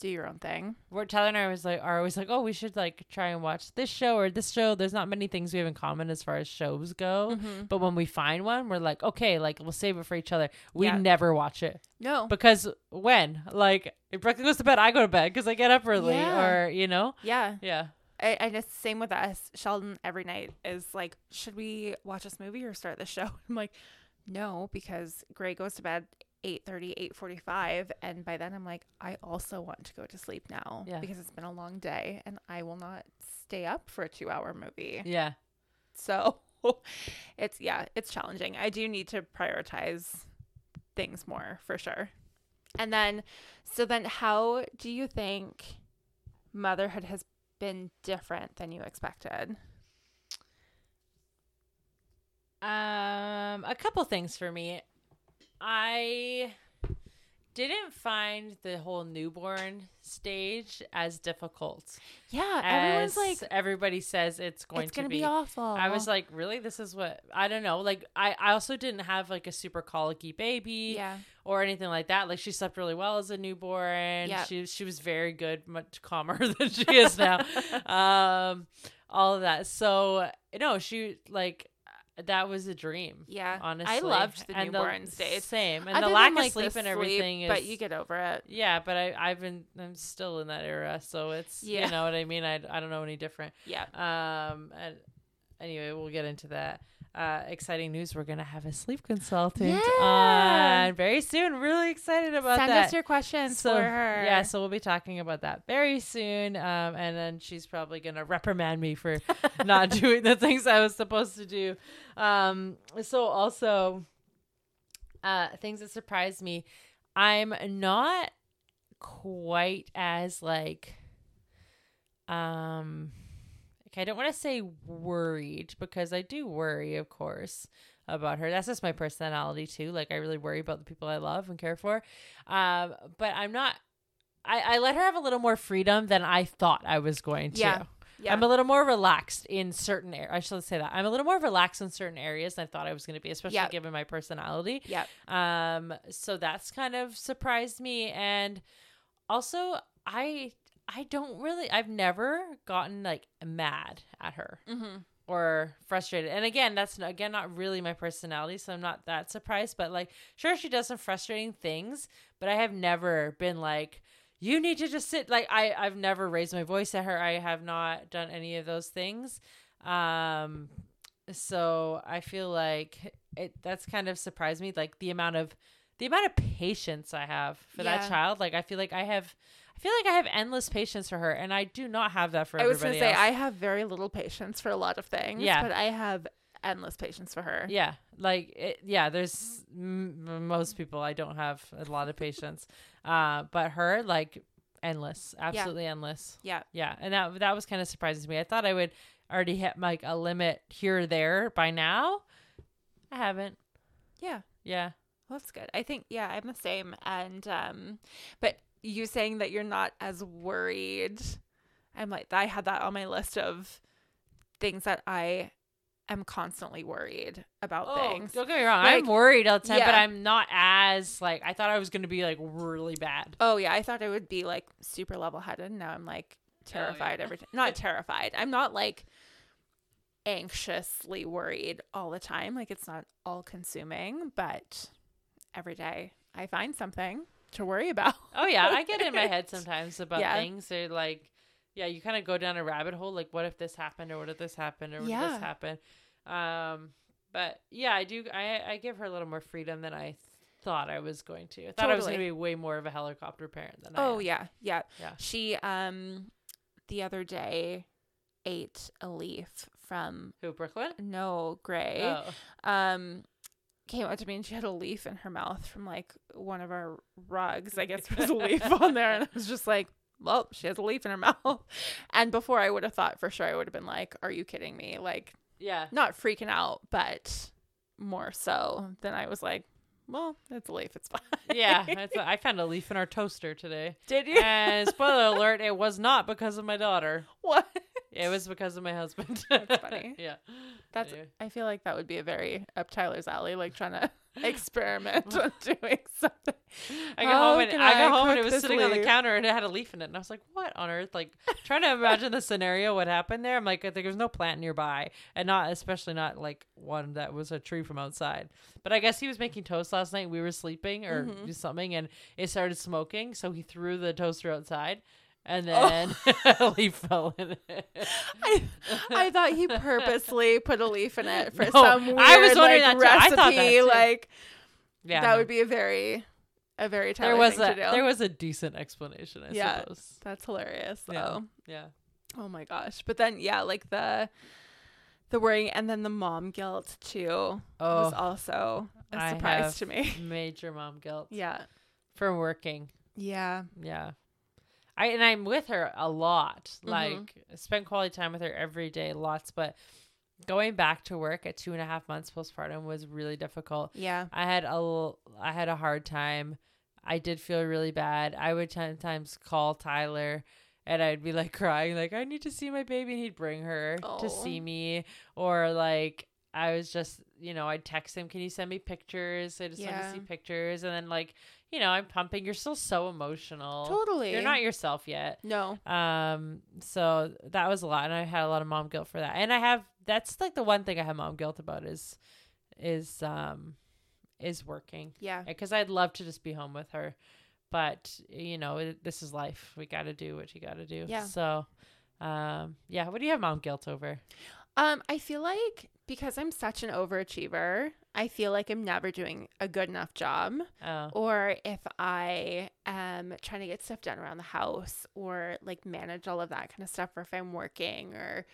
[SPEAKER 2] Do your own thing.
[SPEAKER 1] We're Tyler and I was like, are always like, oh, we should like try and watch this show or this show. There's not many things we have in common as far as shows go.
[SPEAKER 2] Mhm.
[SPEAKER 1] But when we find one, we're like, okay, like we'll save it for each other. We
[SPEAKER 2] Yeah.
[SPEAKER 1] never watch it
[SPEAKER 2] No.
[SPEAKER 1] because when, like, if Brooklyn goes to bed, I go to bed because I get up early,
[SPEAKER 2] Yeah.
[SPEAKER 1] or you know,
[SPEAKER 2] yeah.
[SPEAKER 1] yeah,
[SPEAKER 2] I, and it's same with us. Sheldon every night is like, should we watch this movie or start the show? I'm like, no, because Gray goes to bed 8.30, 8.45. And by then I'm like, I also want to go to sleep now
[SPEAKER 1] Yeah.
[SPEAKER 2] because it's been a long day and I will not stay up for a two hour movie.
[SPEAKER 1] yeah.
[SPEAKER 2] So it's, yeah, it's challenging. I do need to prioritize things more for sure. And then, so then how do you think motherhood has been different than you expected?
[SPEAKER 1] Um, a couple things for me. I didn't find the whole newborn stage as difficult.
[SPEAKER 2] Yeah,
[SPEAKER 1] As
[SPEAKER 2] everyone's like,
[SPEAKER 1] everybody says it's going
[SPEAKER 2] it's
[SPEAKER 1] to be.
[SPEAKER 2] be awful.
[SPEAKER 1] I was like, really? This is what I don't know. Like, I I also didn't have like a super colicky baby
[SPEAKER 2] yeah,
[SPEAKER 1] or anything like that. Like, she slept really well as a newborn.
[SPEAKER 2] Yeah.
[SPEAKER 1] She she was very good, much calmer than she is now. um, all of that. So no, she like that was a dream.
[SPEAKER 2] yeah.
[SPEAKER 1] honestly.
[SPEAKER 2] I loved the
[SPEAKER 1] And
[SPEAKER 2] newborn stage.
[SPEAKER 1] Same, and
[SPEAKER 2] Other
[SPEAKER 1] the lack
[SPEAKER 2] than,
[SPEAKER 1] of
[SPEAKER 2] like, the
[SPEAKER 1] sleep and everything is.
[SPEAKER 2] but you get over it.
[SPEAKER 1] yeah, but I I've been I'm still in that era, so it's
[SPEAKER 2] Yeah.
[SPEAKER 1] you know what I mean. I I don't know any different.
[SPEAKER 2] Yeah,
[SPEAKER 1] Um, and anyway, we'll get into that. Uh, exciting news: we're gonna have a sleep consultant
[SPEAKER 2] Yeah.
[SPEAKER 1] on very soon. Really excited about
[SPEAKER 2] send
[SPEAKER 1] that.
[SPEAKER 2] Send us your questions
[SPEAKER 1] so
[SPEAKER 2] for her.
[SPEAKER 1] yeah, so we'll be talking about that very soon. Um, and then she's probably gonna reprimand me for not doing the things I was supposed to do. Um, so also, uh, things that surprised me. I'm not quite as like, um, okay, I don't want to say worried because I do worry, of course, about her. That's just my personality too. Like I really worry about the people I love and care for. Um, but I'm not. I, I let her have a little more freedom than I thought I was going to.
[SPEAKER 2] Yeah. yeah.
[SPEAKER 1] I'm a little more relaxed in certain areas. I should say that. I'm a little more relaxed in certain areas than I thought I was going to be, especially
[SPEAKER 2] Yep.
[SPEAKER 1] given my personality.
[SPEAKER 2] Yep.
[SPEAKER 1] Um, so that's kind of surprised me. And also, I I don't really I've never gotten like mad at her
[SPEAKER 2] mm-hmm.
[SPEAKER 1] or frustrated. And again, that's again not really my personality, so I'm not that surprised. But like, sure, she does some frustrating things, but I have never been like, you need to just sit. Like, I I've never raised my voice at her. I have not done any of those things. Um, so I feel like it that's kind of surprised me like the amount of the amount of patience I have for
[SPEAKER 2] Yeah.
[SPEAKER 1] that child. Like I feel like I have feel like I have endless patience for her and I do not have that for
[SPEAKER 2] I was gonna
[SPEAKER 1] everybody
[SPEAKER 2] say
[SPEAKER 1] else.
[SPEAKER 2] I have very little patience for a lot of things.
[SPEAKER 1] Yeah.
[SPEAKER 2] but I have endless patience for her.
[SPEAKER 1] Yeah, like it, yeah, there's m- most people I don't have a lot of patience, uh, but her like endless, absolutely endless.
[SPEAKER 2] Yeah.
[SPEAKER 1] Yeah, and that that was kind of surprising to me. I thought I would already hit like a limit here or there by now. I haven't.
[SPEAKER 2] Yeah.
[SPEAKER 1] Yeah.
[SPEAKER 2] Well, that's good. I think yeah, I'm the same. And um, but you saying that you're not as worried. I'm like I had that on my list of things that I am constantly worried about oh, things.
[SPEAKER 1] Oh, don't get me wrong.
[SPEAKER 2] Like,
[SPEAKER 1] I'm worried all the time, but. I'm not as like I thought I was going to be like really bad.
[SPEAKER 2] Oh yeah, I thought I would be like super level headed. Now I'm like
[SPEAKER 1] Oh, yeah.
[SPEAKER 2] terrified every time. Not terrified. I'm not like anxiously worried all the time. Like it's not all consuming, but every day I find something to worry about.
[SPEAKER 1] Oh yeah, I get in my head sometimes about
[SPEAKER 2] Yeah.
[SPEAKER 1] things. Or like, yeah, you kind of go down a rabbit hole. Like, what if this happened, or what if this happened, or what if this happened? Um, but yeah, I do. I I give her a little more freedom than I thought I was going to. I thought I was going to be way more of a helicopter parent than I.
[SPEAKER 2] Oh yeah, yeah.
[SPEAKER 1] Yeah.
[SPEAKER 2] She um the other day ate a leaf from
[SPEAKER 1] Who Brooklyn?
[SPEAKER 2] no Gray.
[SPEAKER 1] Oh,
[SPEAKER 2] um came up to me and she had a leaf in her mouth from like one of our rugs. I guess there was a leaf on there and I was just like, well, she has a leaf in her mouth. And before I would have thought for sure I would have been like, are you kidding me? Like
[SPEAKER 1] yeah.
[SPEAKER 2] not freaking out, but more so than I was like, well, it's a leaf, it's fine.
[SPEAKER 1] Yeah, it's I found a leaf in our toaster today.
[SPEAKER 2] Did you?
[SPEAKER 1] And spoiler alert, it was not because of my daughter.
[SPEAKER 2] what?
[SPEAKER 1] It was because of my husband.
[SPEAKER 2] That's funny.
[SPEAKER 1] yeah.
[SPEAKER 2] That's
[SPEAKER 1] Anyway.
[SPEAKER 2] I feel like that would be a very up Tyler's alley, like trying to experiment on doing something.
[SPEAKER 1] I got
[SPEAKER 2] How
[SPEAKER 1] home and
[SPEAKER 2] can
[SPEAKER 1] I got home and it was sitting on the counter and it had a leaf in it and I was like, "What on earth?" Like trying to imagine the scenario, what happened there. I'm like, I think there was no plant nearby, and not especially not like one that was a tree from outside. But I guess he was making toast last night. We were sleeping or
[SPEAKER 2] Mhm.
[SPEAKER 1] something, and it started smoking, so he threw the toaster outside. And
[SPEAKER 2] Oh.
[SPEAKER 1] then a leaf fell in it.
[SPEAKER 2] I, I thought he purposely put a leaf in it for
[SPEAKER 1] No,
[SPEAKER 2] some weird
[SPEAKER 1] I was wondering
[SPEAKER 2] like,
[SPEAKER 1] that too. I
[SPEAKER 2] recipe.
[SPEAKER 1] thought that.
[SPEAKER 2] Like
[SPEAKER 1] yeah,
[SPEAKER 2] that
[SPEAKER 1] no.
[SPEAKER 2] would be a very, a very
[SPEAKER 1] there was
[SPEAKER 2] thing
[SPEAKER 1] a
[SPEAKER 2] to do.
[SPEAKER 1] there was a decent explanation, I
[SPEAKER 2] Yeah.
[SPEAKER 1] suppose.
[SPEAKER 2] That's hilarious.
[SPEAKER 1] Yeah.
[SPEAKER 2] though.
[SPEAKER 1] Yeah.
[SPEAKER 2] Oh my gosh! But then yeah, like the, the worrying and then the mom guilt too was
[SPEAKER 1] Oh,
[SPEAKER 2] also a surprise to me.
[SPEAKER 1] major mom guilt
[SPEAKER 2] Yeah.
[SPEAKER 1] for working.
[SPEAKER 2] Yeah.
[SPEAKER 1] Yeah. I and I'm with her a lot.
[SPEAKER 2] Mhm.
[SPEAKER 1] Like I spend quality time with her every day, lots. But going back to work at two and a half months postpartum was really difficult.
[SPEAKER 2] Yeah.
[SPEAKER 1] I had a I had a hard time. I did feel really bad. I would sometimes call Tyler and I'd be like crying, like, I need to see my baby. And he'd bring her
[SPEAKER 2] Oh.
[SPEAKER 1] to see me. Or like, I was just, you know, I'd text him, Can you send me pictures? I just want to see pictures. And then, like, you know, I'm pumping. You're still so emotional.
[SPEAKER 2] Totally.
[SPEAKER 1] You're not yourself yet.
[SPEAKER 2] No.
[SPEAKER 1] Um, so that was a lot, and I had a lot of mom guilt for that. And I have that's like the one thing I have mom guilt about is is um is working
[SPEAKER 2] Yeah.
[SPEAKER 1] because I'd love to just be home with her, but you know it, this is life. We got to do what you got to do.
[SPEAKER 2] Yeah.
[SPEAKER 1] So, um, yeah. What do you have mom guilt over?
[SPEAKER 2] Um, I feel like because I'm such an overachiever, I feel like I'm never doing a good enough job.
[SPEAKER 1] Oh,
[SPEAKER 2] Or if I am trying to get stuff done around the house or like manage all of that kind of stuff, or if I'm working or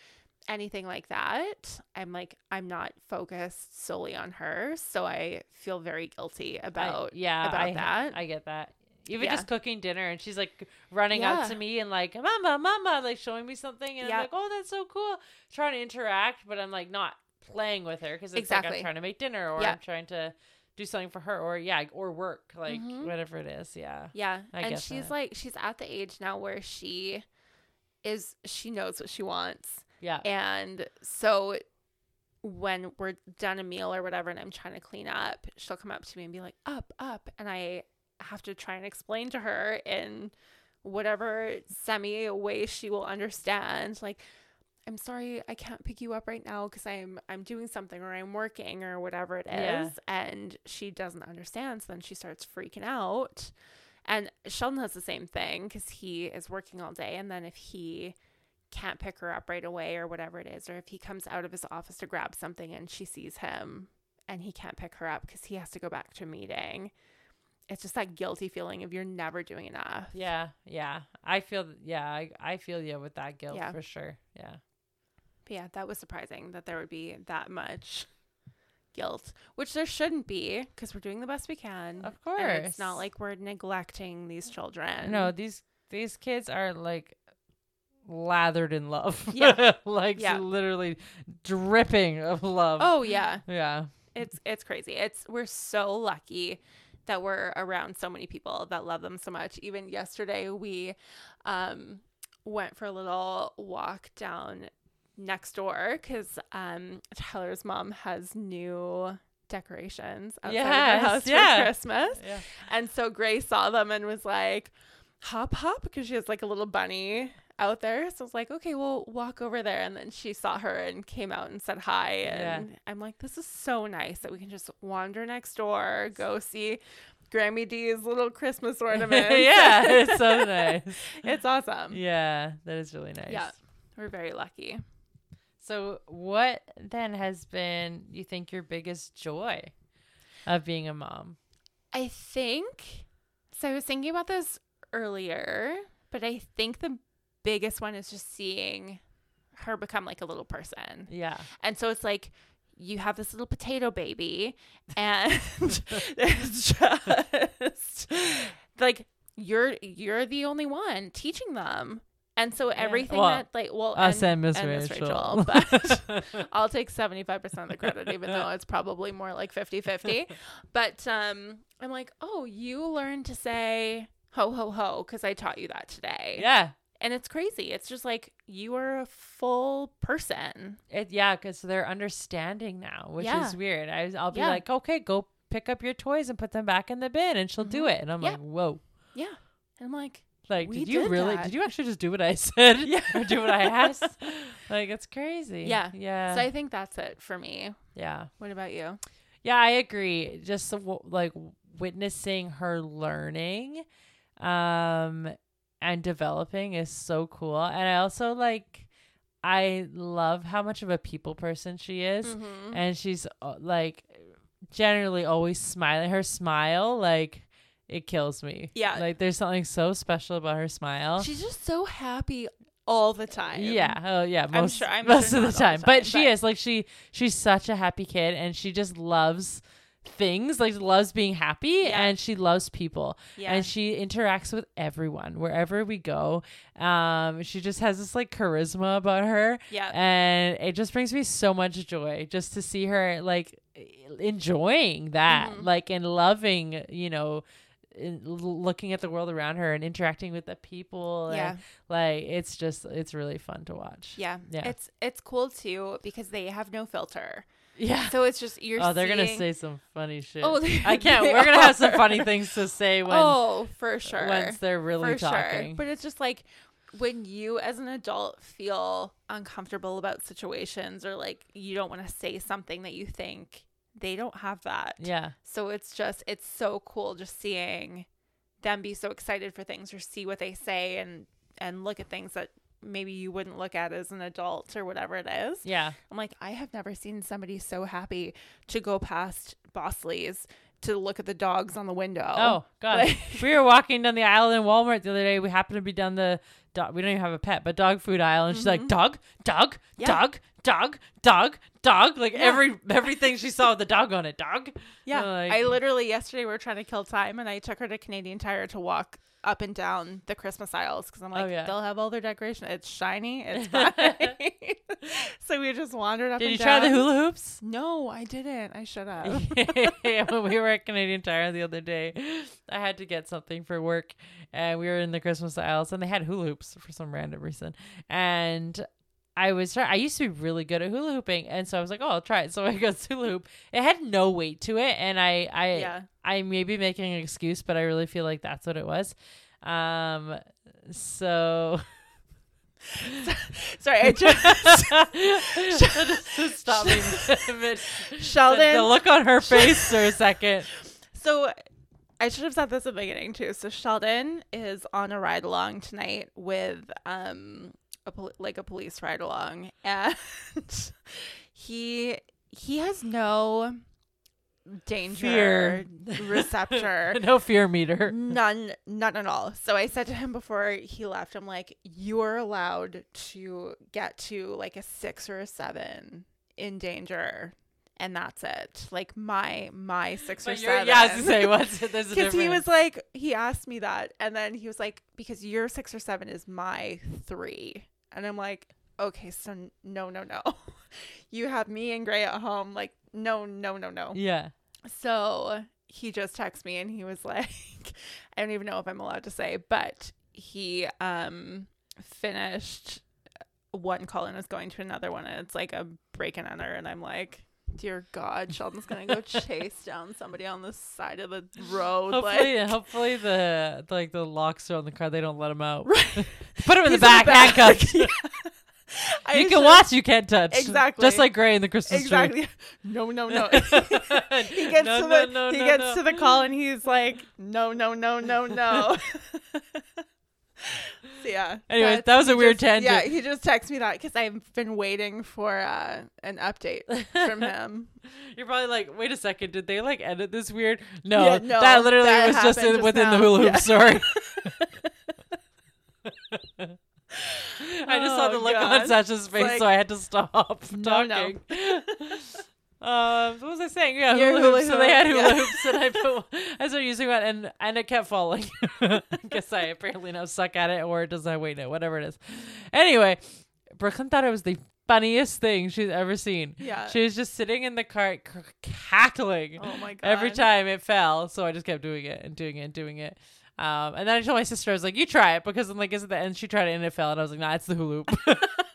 [SPEAKER 2] anything like that, I'm like, I'm not focused solely on her. So I feel very guilty
[SPEAKER 1] I-
[SPEAKER 2] about
[SPEAKER 1] yeah,
[SPEAKER 2] about
[SPEAKER 1] I,
[SPEAKER 2] that.
[SPEAKER 1] I get that. Even
[SPEAKER 2] Yeah.
[SPEAKER 1] just cooking dinner, and she's like running
[SPEAKER 2] Yeah.
[SPEAKER 1] up to me and like, "Mama, Mama," like showing me something, and
[SPEAKER 2] Yeah.
[SPEAKER 1] I'm like, "Oh, that's so cool." Trying to interact, but I'm like not playing with her because it's like I'm trying to make dinner or
[SPEAKER 2] Yeah.
[SPEAKER 1] I'm trying to do something for her or yeah, or work, like
[SPEAKER 2] Mhm.
[SPEAKER 1] whatever it is. Yeah,
[SPEAKER 2] Yeah.
[SPEAKER 1] I
[SPEAKER 2] and she's
[SPEAKER 1] that.
[SPEAKER 2] like she's at the age now where she is she knows what she wants.
[SPEAKER 1] yeah,
[SPEAKER 2] And so when we're done a meal or whatever and I'm trying to clean up, she'll come up to me and be like, up, up. And I have to try and explain to her in whatever semi way she will understand. Like, I'm sorry, I can't pick you up right now because I'm I'm doing something or I'm working or whatever it is.
[SPEAKER 1] Yeah.
[SPEAKER 2] And she doesn't understand. So then she starts freaking out. And Sheldon has the same thing because he is working all day. And then if he can't pick her up right away or whatever it is, or if he comes out of his office to grab something and she sees him and he can't pick her up because he has to go back to a meeting. It's just that guilty feeling of you're never doing enough.
[SPEAKER 1] Yeah, yeah. I feel yeah, I, I feel you with that guilt
[SPEAKER 2] Yeah.
[SPEAKER 1] for sure. Yeah.
[SPEAKER 2] But yeah, that was surprising that there would be that much guilt, which there shouldn't be because we're doing the best we can.
[SPEAKER 1] Of
[SPEAKER 2] And it's not like we're neglecting these children.
[SPEAKER 1] No, these these kids are like lathered in love.
[SPEAKER 2] Yeah.
[SPEAKER 1] like
[SPEAKER 2] Yeah.
[SPEAKER 1] literally dripping of love.
[SPEAKER 2] Oh yeah,
[SPEAKER 1] Yeah.
[SPEAKER 2] it's it's crazy. It's we're so lucky that we're around so many people that love them so much. Even yesterday we um went for a little walk down next door cuz um Tyler's mom has new decorations outside of
[SPEAKER 1] Yes,
[SPEAKER 2] her house
[SPEAKER 1] yeah.
[SPEAKER 2] for Christmas.
[SPEAKER 1] Yeah.
[SPEAKER 2] And so Gray saw them and was like, hop, hop, because she has like a little bunny out there. So I was like, okay, we'll walk over there. And then she saw her and came out and said hi. And I'm like, this is so nice that we can just wander next door, go see Grammy D's little Christmas ornament.
[SPEAKER 1] yeah, it's so nice.
[SPEAKER 2] it's awesome.
[SPEAKER 1] Yeah, that is really nice.
[SPEAKER 2] Yeah. We're very lucky.
[SPEAKER 1] So, what then has been you think your biggest joy of being a mom?
[SPEAKER 2] I think so. I was thinking about this earlier, but I think the biggest one is just seeing her become like a little person.
[SPEAKER 1] Yeah.
[SPEAKER 2] And so it's like you have this little potato baby, and it's just like you're you're the only one teaching them. And so everything
[SPEAKER 1] Well,
[SPEAKER 2] that like well
[SPEAKER 1] Us
[SPEAKER 2] and,
[SPEAKER 1] and Miss
[SPEAKER 2] and Miss
[SPEAKER 1] Rachel.
[SPEAKER 2] but I'll take 75% of the credit even though it's probably more like 50-50. But um I'm like, "Oh, you learned to say ho ho ho cuz I taught you that today."
[SPEAKER 1] yeah.
[SPEAKER 2] And it's crazy. It's just like you are a full person.
[SPEAKER 1] It, yeah, because they're understanding now, which
[SPEAKER 2] Yeah.
[SPEAKER 1] is weird. I, I'll be
[SPEAKER 2] Yeah.
[SPEAKER 1] like, okay, go pick up your toys and put them back in the bin, and she'll do
[SPEAKER 2] Mhm.
[SPEAKER 1] it. And I'm
[SPEAKER 2] Yeah.
[SPEAKER 1] like, whoa.
[SPEAKER 2] Yeah. And I'm like,
[SPEAKER 1] Like,
[SPEAKER 2] We
[SPEAKER 1] did you
[SPEAKER 2] did
[SPEAKER 1] really?
[SPEAKER 2] that.
[SPEAKER 1] Did you actually just do what I said?
[SPEAKER 2] Yeah.
[SPEAKER 1] or do what I asked? like, it's crazy.
[SPEAKER 2] Yeah.
[SPEAKER 1] Yeah.
[SPEAKER 2] so I think that's it for me.
[SPEAKER 1] yeah.
[SPEAKER 2] What about you?
[SPEAKER 1] Yeah, I agree. Just like witnessing her learning um and developing is so cool. And I also like I love how much of a people person she is
[SPEAKER 2] Mhm.
[SPEAKER 1] and she's uh, like generally always smiling. Her smile like it kills me.
[SPEAKER 2] Yeah.
[SPEAKER 1] Like there's something so special about her smile.
[SPEAKER 2] She's just so happy all the time.
[SPEAKER 1] Yeah. Oh, yeah.
[SPEAKER 2] I'm
[SPEAKER 1] Most,
[SPEAKER 2] sure- I'm
[SPEAKER 1] most
[SPEAKER 2] sure
[SPEAKER 1] of the
[SPEAKER 2] all the
[SPEAKER 1] time.
[SPEAKER 2] time,
[SPEAKER 1] but she is like she she's such a happy kid, and she just loves things. Like loves being happy,
[SPEAKER 2] Yeah.
[SPEAKER 1] and she loves people,
[SPEAKER 2] Yeah.
[SPEAKER 1] and she interacts with everyone wherever we go. Um, she just has this like charisma about her,
[SPEAKER 2] yeah.
[SPEAKER 1] and it just brings me so much joy just to see her like enjoying that,
[SPEAKER 2] Mhm.
[SPEAKER 1] like and loving, you know. In- looking at the world around her and interacting with the people and
[SPEAKER 2] yeah.
[SPEAKER 1] like it's just it's really fun to watch.
[SPEAKER 2] Yeah.
[SPEAKER 1] Yeah.
[SPEAKER 2] It's it's cool too because they have no filter.
[SPEAKER 1] Yeah.
[SPEAKER 2] So it's just you're
[SPEAKER 1] oh, they're gonna say some funny shit.
[SPEAKER 2] Oh,
[SPEAKER 1] I can't. We're gonna have some funny things to say when
[SPEAKER 2] oh, for sure.
[SPEAKER 1] once they're really
[SPEAKER 2] for sure.
[SPEAKER 1] talking.
[SPEAKER 2] But it's just like when you as an adult feel uncomfortable about situations or like you don't want to say something that you think they don't have that.
[SPEAKER 1] yeah,
[SPEAKER 2] So it's just it's so cool just seeing them be so excited for things or see what they say and and look at things that maybe you wouldn't look at as an adult or whatever it is.
[SPEAKER 1] yeah,
[SPEAKER 2] I'm like, I have never seen somebody so happy to go past Bosley's to look at the dogs on the window.
[SPEAKER 1] Oh God,
[SPEAKER 2] Like-
[SPEAKER 1] we were walking down the aisle in Walmart the other day. We happened to be down the dog. We don't even have a pet, but dog food aisle, and she's like,
[SPEAKER 2] Mhm.
[SPEAKER 1] dog, dog,
[SPEAKER 2] Yeah.
[SPEAKER 1] dog, dog, dog, dog. Like
[SPEAKER 2] Yeah.
[SPEAKER 1] every everything she saw with the dog on it, dog.
[SPEAKER 2] Yeah.
[SPEAKER 1] Like-
[SPEAKER 2] I literally yesterday we were trying to kill time and I took her to Canadian Tire to walk up and down the Christmas aisles because I'm oh, like,
[SPEAKER 1] Oh, yeah.
[SPEAKER 2] they'll have all their decoration. It's shiny. It's so we just wandered up
[SPEAKER 1] Did
[SPEAKER 2] and
[SPEAKER 1] you try the hula hoops?
[SPEAKER 2] No, I didn't. I should have.
[SPEAKER 1] yeah, when we were at Canadian Tire the other day, I had to get something for work, and we were in the Christmas aisles, and they had hula hoops for some random reason, and. I was try- I used to be really good at hula hooping, and so I was like, "Oh, I'll try it." So I got hula hoop. It had no weight to it, and I I
[SPEAKER 2] yeah.
[SPEAKER 1] I may be making an excuse, but I really feel like that's what it was. Um, so
[SPEAKER 2] Sorry, I just
[SPEAKER 1] stop me.
[SPEAKER 2] Sheldon.
[SPEAKER 1] The look on her face for a second.
[SPEAKER 2] So I should have said this at the beginning too. So Sheldon is on a ride along tonight with um a pol- like a police ride along, and he he has no danger fear. receptor.
[SPEAKER 1] no fear meter.
[SPEAKER 2] None, none at all. So I said to him before he left, I'm like, you're allowed to get to like a six or a seven in danger, and that's it. Like my my six or
[SPEAKER 1] But you're-
[SPEAKER 2] seven.
[SPEAKER 1] yeah, I was gonna say what's there's
[SPEAKER 2] because he was like, he asked me that, and then he was like, because your six or seven is my three, and I'm like, okay, so no, no, no, you have me and Gray at home, like, no, no, no, no.
[SPEAKER 1] yeah.
[SPEAKER 2] So he just texted me and he was like, I don't even know if I'm allowed to say, but he um finished one call and is going to another one and it's like a break and enter and I'm like, Dear God, Sheldon's gonna go chase down somebody on the side of the road.
[SPEAKER 1] Hopefully,
[SPEAKER 2] like
[SPEAKER 1] hopefully the like the locks are on the car. They don't let him out.
[SPEAKER 2] Right.
[SPEAKER 1] Put him in the
[SPEAKER 2] He's
[SPEAKER 1] back, handcuffed.
[SPEAKER 2] Yeah. I
[SPEAKER 1] You can watch, you can't touch.
[SPEAKER 2] Exactly.
[SPEAKER 1] Just like Gray in the Christmas tree.
[SPEAKER 2] Exactly. No, no, no. he gets
[SPEAKER 1] No,
[SPEAKER 2] to the
[SPEAKER 1] no,
[SPEAKER 2] he gets
[SPEAKER 1] no.
[SPEAKER 2] to the call and he's like, no, no, no, no, no. so yeah.
[SPEAKER 1] Anyways,
[SPEAKER 2] that's-
[SPEAKER 1] that was a weird
[SPEAKER 2] just- Yeah, he just texted me that because I've been waiting for uh, an update from him.
[SPEAKER 1] You're probably like, wait a second, did they like edit this weird? No,
[SPEAKER 2] Yeah, no,
[SPEAKER 1] that literally
[SPEAKER 2] that
[SPEAKER 1] was just,
[SPEAKER 2] just
[SPEAKER 1] within the hula hoop
[SPEAKER 2] Yeah.
[SPEAKER 1] story. I just saw
[SPEAKER 2] Oh,
[SPEAKER 1] the look on
[SPEAKER 2] God.
[SPEAKER 1] Sacha's face,
[SPEAKER 2] like,
[SPEAKER 1] so I had to stop
[SPEAKER 2] No, no.
[SPEAKER 1] Um, what was I saying? Yeah,
[SPEAKER 2] Your
[SPEAKER 1] hula, hoops. So they had hula
[SPEAKER 2] yeah.
[SPEAKER 1] hoops, and I put, I started using one, and and it kept falling. I guess I apparently now suck at it, or it doesn't have weight in it, whatever it is. Anyway, Brooklyn thought it was the funniest thing she's ever seen.
[SPEAKER 2] Yeah.
[SPEAKER 1] She was just sitting in the cart c- cackling
[SPEAKER 2] oh my god.
[SPEAKER 1] every time it fell. So I just kept doing it and doing it and doing it. Um, and then I told my sister, I was like, "You try it," because I'm like, "Is it the end?" She tried it and it fell, and I was like, "Nah, it's the hula hoop."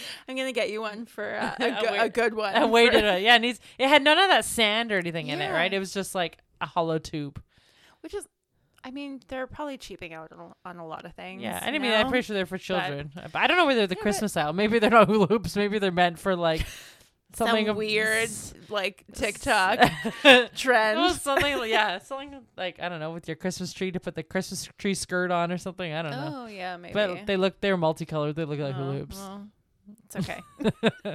[SPEAKER 2] I'm gonna get you one for uh, a, go- a good one.
[SPEAKER 1] I
[SPEAKER 2] for-
[SPEAKER 1] waited. uh, yeah, it needs. It had none of that sand or anything in it, right? It was just like a hollow tube.
[SPEAKER 2] Which is, I mean, they're probably cheaping out on, a lot of things.
[SPEAKER 1] Yeah, I mean, I'm pretty sure they're for children. But I don't know whether they're the
[SPEAKER 2] Yeah,
[SPEAKER 1] Christmas style. Maybe they're not hula hoops. Maybe they're meant for like something
[SPEAKER 2] some weird
[SPEAKER 1] s-
[SPEAKER 2] like TikTok trend.
[SPEAKER 1] Well, something, yeah, something like I don't know, with your Christmas tree to put the Christmas tree skirt on or something. I don't know.
[SPEAKER 2] Oh yeah, maybe.
[SPEAKER 1] But they look, they're multicolored. They look like
[SPEAKER 2] Oh,
[SPEAKER 1] hula hoops.
[SPEAKER 2] well, it's okay.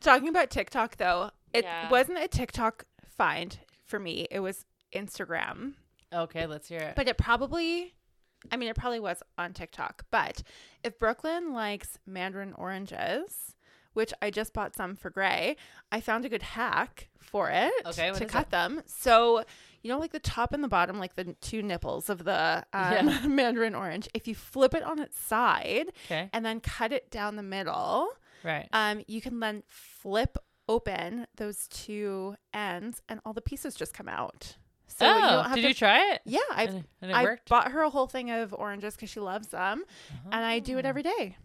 [SPEAKER 2] Talking about TikTok though, it
[SPEAKER 1] Yeah.
[SPEAKER 2] wasn't a TikTok find for me. It was Instagram.
[SPEAKER 1] Okay, let's hear it.
[SPEAKER 2] But it probably I mean it probably was on TikTok. But if Brooklyn likes mandarin oranges, which I just bought some for Gray, I found a good hack for it
[SPEAKER 1] Okay,
[SPEAKER 2] to cut them. So you know, like the top and the bottom, like the two nipples of the um,
[SPEAKER 1] Yeah.
[SPEAKER 2] mandarin orange. If you flip it on its side
[SPEAKER 1] okay,
[SPEAKER 2] and then cut it down the middle,
[SPEAKER 1] right.
[SPEAKER 2] um, you can then flip open those two ends, and all the pieces just come out. So you
[SPEAKER 1] oh,
[SPEAKER 2] don't have
[SPEAKER 1] did
[SPEAKER 2] to
[SPEAKER 1] you try it?
[SPEAKER 2] yeah, I've
[SPEAKER 1] and, and it
[SPEAKER 2] I bought her a whole thing of oranges because she loves them, and I do it
[SPEAKER 1] Oh.
[SPEAKER 2] every day.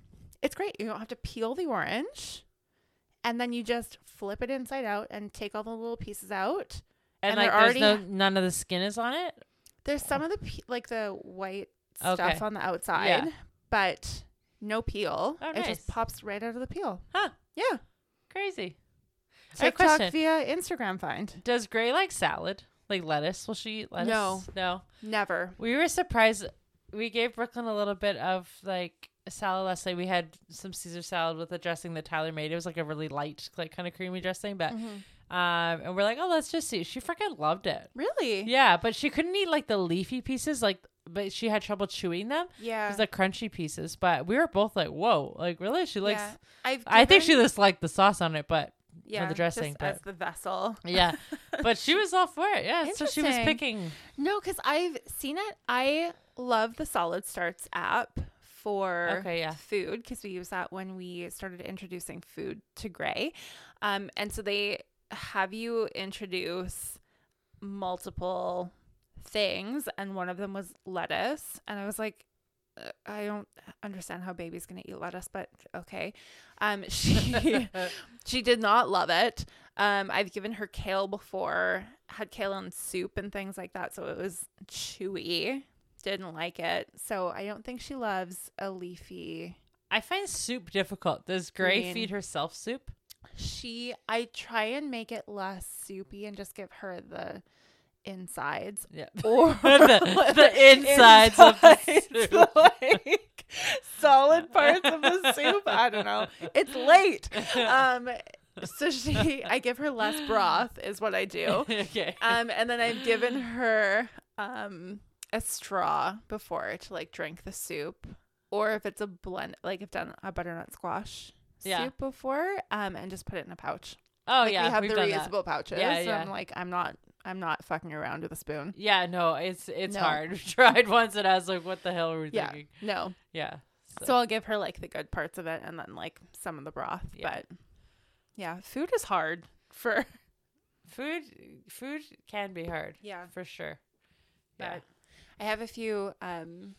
[SPEAKER 2] It's great. You don't have to peel the orange, and then you just flip it inside out and take all the little pieces out.
[SPEAKER 1] And,
[SPEAKER 2] and
[SPEAKER 1] like, there's no none of the skin is on it.
[SPEAKER 2] There's some of the like the white
[SPEAKER 1] Okay.
[SPEAKER 2] stuff on the outside,
[SPEAKER 1] Yeah.
[SPEAKER 2] but no peel.
[SPEAKER 1] Oh,
[SPEAKER 2] It
[SPEAKER 1] nice.
[SPEAKER 2] just pops right out of the peel.
[SPEAKER 1] Huh.
[SPEAKER 2] Yeah.
[SPEAKER 1] Crazy. I have a
[SPEAKER 2] TikTok
[SPEAKER 1] question.
[SPEAKER 2] via Instagram find.
[SPEAKER 1] Does Gray like salad? Like lettuce? Will she eat lettuce?
[SPEAKER 2] No.
[SPEAKER 1] No.
[SPEAKER 2] Never.
[SPEAKER 1] We were surprised. We gave Brooklyn a little bit of like salad last night. We had some Caesar salad with a dressing that Tyler made. It was like a really light, like kind of creamy dressing, but
[SPEAKER 2] Mm-hmm.
[SPEAKER 1] Um, and we're like, oh, let's just see. She freaking loved it.
[SPEAKER 2] Really?
[SPEAKER 1] Yeah, but she couldn't eat like the leafy pieces, like, but she had trouble chewing them.
[SPEAKER 2] Yeah.
[SPEAKER 1] It was the crunchy pieces, but we were both like, whoa, like really? She likes.
[SPEAKER 2] yeah. I've
[SPEAKER 1] I think she just liked the sauce on it, but
[SPEAKER 2] yeah,
[SPEAKER 1] the dressing, but-
[SPEAKER 2] as the vessel.
[SPEAKER 1] yeah, but she was all for it. Yeah, so she was picking.
[SPEAKER 2] No, because I've seen it. I love the Solid Starts app for
[SPEAKER 1] Okay, yeah.
[SPEAKER 2] food because we use that when we started introducing food to Gray. Um, and so they have you introduce multiple things, and one of them was lettuce. And I was like, uh, I don't understand how baby's gonna eat lettuce, but okay. Um, she she did not love it. Um, I've given her kale before, had kale in soup and things like that, so it was chewy. Didn't like it, so I don't think she loves a leafy.
[SPEAKER 1] I find soup difficult. Does Gray
[SPEAKER 2] Green.
[SPEAKER 1] feed herself soup?
[SPEAKER 2] She, I try and make it less soupy and just give her the insides
[SPEAKER 1] Yeah.
[SPEAKER 2] or
[SPEAKER 1] The- the insides of the soup.
[SPEAKER 2] like solid parts of the soup. I don't know. It's late. Um, so she, I give her less broth, is what I do.
[SPEAKER 1] okay.
[SPEAKER 2] Um, and then I've given her um a straw before to like drink the soup, or if it's a blend, like I've done a butternut squash
[SPEAKER 1] Yeah.
[SPEAKER 2] soup before, um, and just put it in a pouch.
[SPEAKER 1] oh
[SPEAKER 2] like
[SPEAKER 1] yeah,
[SPEAKER 2] we have
[SPEAKER 1] we've
[SPEAKER 2] the
[SPEAKER 1] done that.
[SPEAKER 2] reusable pouches.
[SPEAKER 1] Yeah,
[SPEAKER 2] so
[SPEAKER 1] yeah.
[SPEAKER 2] I'm like, I'm not, I'm not fucking around with a spoon.
[SPEAKER 1] Yeah, no, it's it's
[SPEAKER 2] No.
[SPEAKER 1] hard. We tried once and I was like, what the hell are we
[SPEAKER 2] Yeah,
[SPEAKER 1] thinking?
[SPEAKER 2] no.
[SPEAKER 1] Yeah.
[SPEAKER 2] So I'll give her like the good parts of it, and then like some of the broth.
[SPEAKER 1] Yeah.
[SPEAKER 2] But yeah, food is hard for.
[SPEAKER 1] food food can be hard
[SPEAKER 2] Yeah,
[SPEAKER 1] for sure. Yeah.
[SPEAKER 2] but I have a few um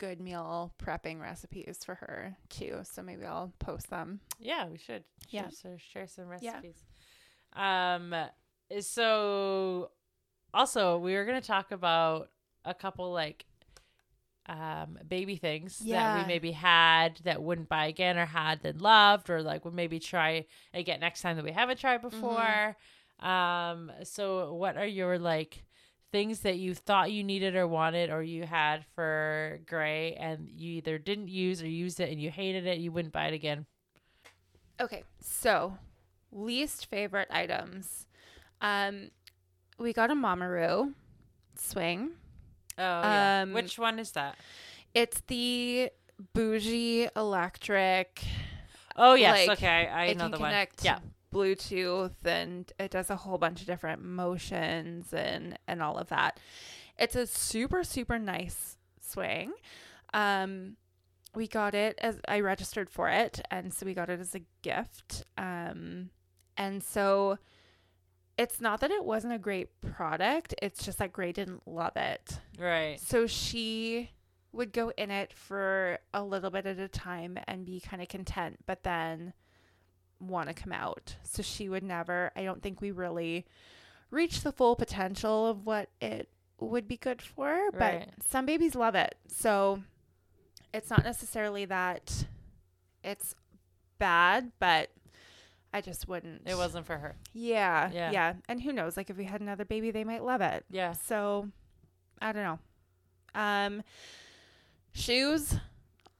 [SPEAKER 2] good meal prepping recipes for her too. So maybe I'll post them.
[SPEAKER 1] Yeah, we should.
[SPEAKER 2] Yeah.
[SPEAKER 1] Share, so share some
[SPEAKER 2] Yeah.
[SPEAKER 1] recipes. Um so also we were gonna talk about a couple like um baby things that we maybe had that wouldn't buy again or had that loved or like would maybe try again next time that we haven't tried
[SPEAKER 2] Mm-hmm.
[SPEAKER 1] before. Um so what are your like things that you thought you needed or wanted or you had for gray and you either didn't use or used it and you hated it you wouldn't buy it again
[SPEAKER 2] Okay, so least favorite items. Um, we got a Mamaroo swing.
[SPEAKER 1] oh yeah
[SPEAKER 2] Um,
[SPEAKER 1] which one is that
[SPEAKER 2] It's the bougie electric
[SPEAKER 1] Oh yes,
[SPEAKER 2] Like,
[SPEAKER 1] okay, I know the one. Yeah,
[SPEAKER 2] Bluetooth and it does a whole bunch of different motions and and all of that. It's a super super nice swing. Um we got it as I registered for it and so we got it as a gift. Um and so it's not that it wasn't a great product, it's just that Gray didn't love it.
[SPEAKER 1] right.
[SPEAKER 2] So she would go in it for a little bit at a time and be kind of content, but then want to come out. So she would never, I don't think we really reached the full potential of what it would be good for, but
[SPEAKER 1] Right.
[SPEAKER 2] some babies love it. So it's not necessarily that it's bad, but I just wouldn't.
[SPEAKER 1] It wasn't for her.
[SPEAKER 2] Yeah.
[SPEAKER 1] Yeah.
[SPEAKER 2] Yeah. And who knows? Like if we had another baby, they might love it.
[SPEAKER 1] Yeah.
[SPEAKER 2] So I don't know. Um shoes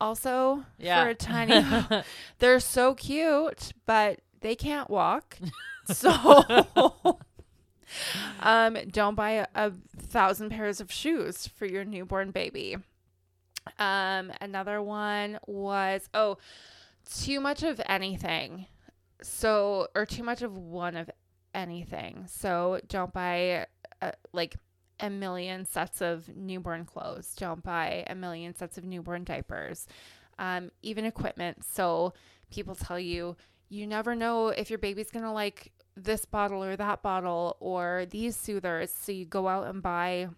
[SPEAKER 2] also
[SPEAKER 1] Yeah.
[SPEAKER 2] for a tiny they're so cute, but they can't walk. so um don't buy a, a thousand pairs of shoes for your newborn baby. Um another one was oh too much of anything. So or too much of one of anything. So don't buy uh, like a million sets of newborn clothes. Don't buy a million sets of newborn diapers. Um, even equipment. So people tell you you never know if your baby's gonna like this bottle or that bottle or these soothers. So you go out and buy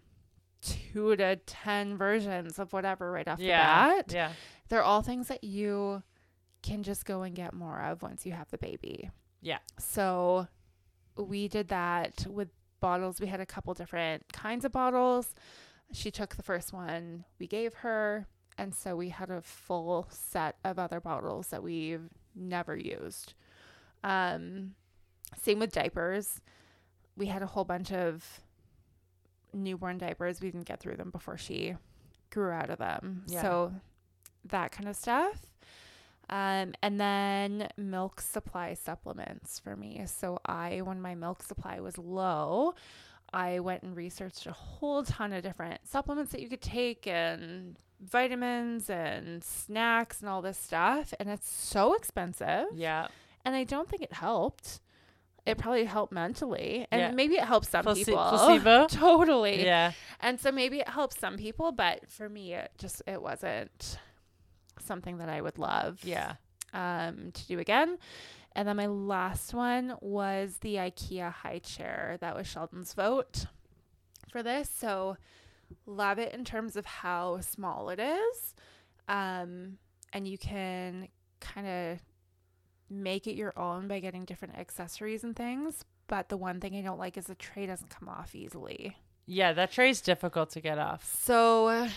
[SPEAKER 2] two to ten versions of whatever right off
[SPEAKER 1] yeah.
[SPEAKER 2] the bat.
[SPEAKER 1] Yeah.
[SPEAKER 2] They're all things that you can just go and get more of once you have the baby.
[SPEAKER 1] Yeah.
[SPEAKER 2] So we did that with bottles. We had a couple different kinds of bottles. She took the first one we gave her. And so we had a full set of other bottles that we've never used. Um, same with diapers. We had a whole bunch of newborn diapers. We didn't get through them before she grew out of them.
[SPEAKER 1] Yeah.
[SPEAKER 2] So that kind of stuff. Um, and then milk supply supplements for me. So I, when my milk supply was low, I went and researched a whole ton of different supplements that you could take and vitamins and snacks and all this stuff. And it's so expensive.
[SPEAKER 1] Yeah.
[SPEAKER 2] And I don't think it helped. It probably helped mentally. And
[SPEAKER 1] Yeah.
[SPEAKER 2] maybe it helps some people.
[SPEAKER 1] placebo?
[SPEAKER 2] totally.
[SPEAKER 1] Yeah.
[SPEAKER 2] And so maybe it helps some people, but for me it just it wasn't something that I would love
[SPEAKER 1] Yeah.
[SPEAKER 2] um to do again. And then my last one was the IKEA high chair. That was Sheldon's vote for this. So love it in terms of how small it is. Um and you can kind of make it your own by getting different accessories and things. But the one thing I don't like is the tray doesn't come off easily.
[SPEAKER 1] Yeah. That tray's difficult to get off.
[SPEAKER 2] So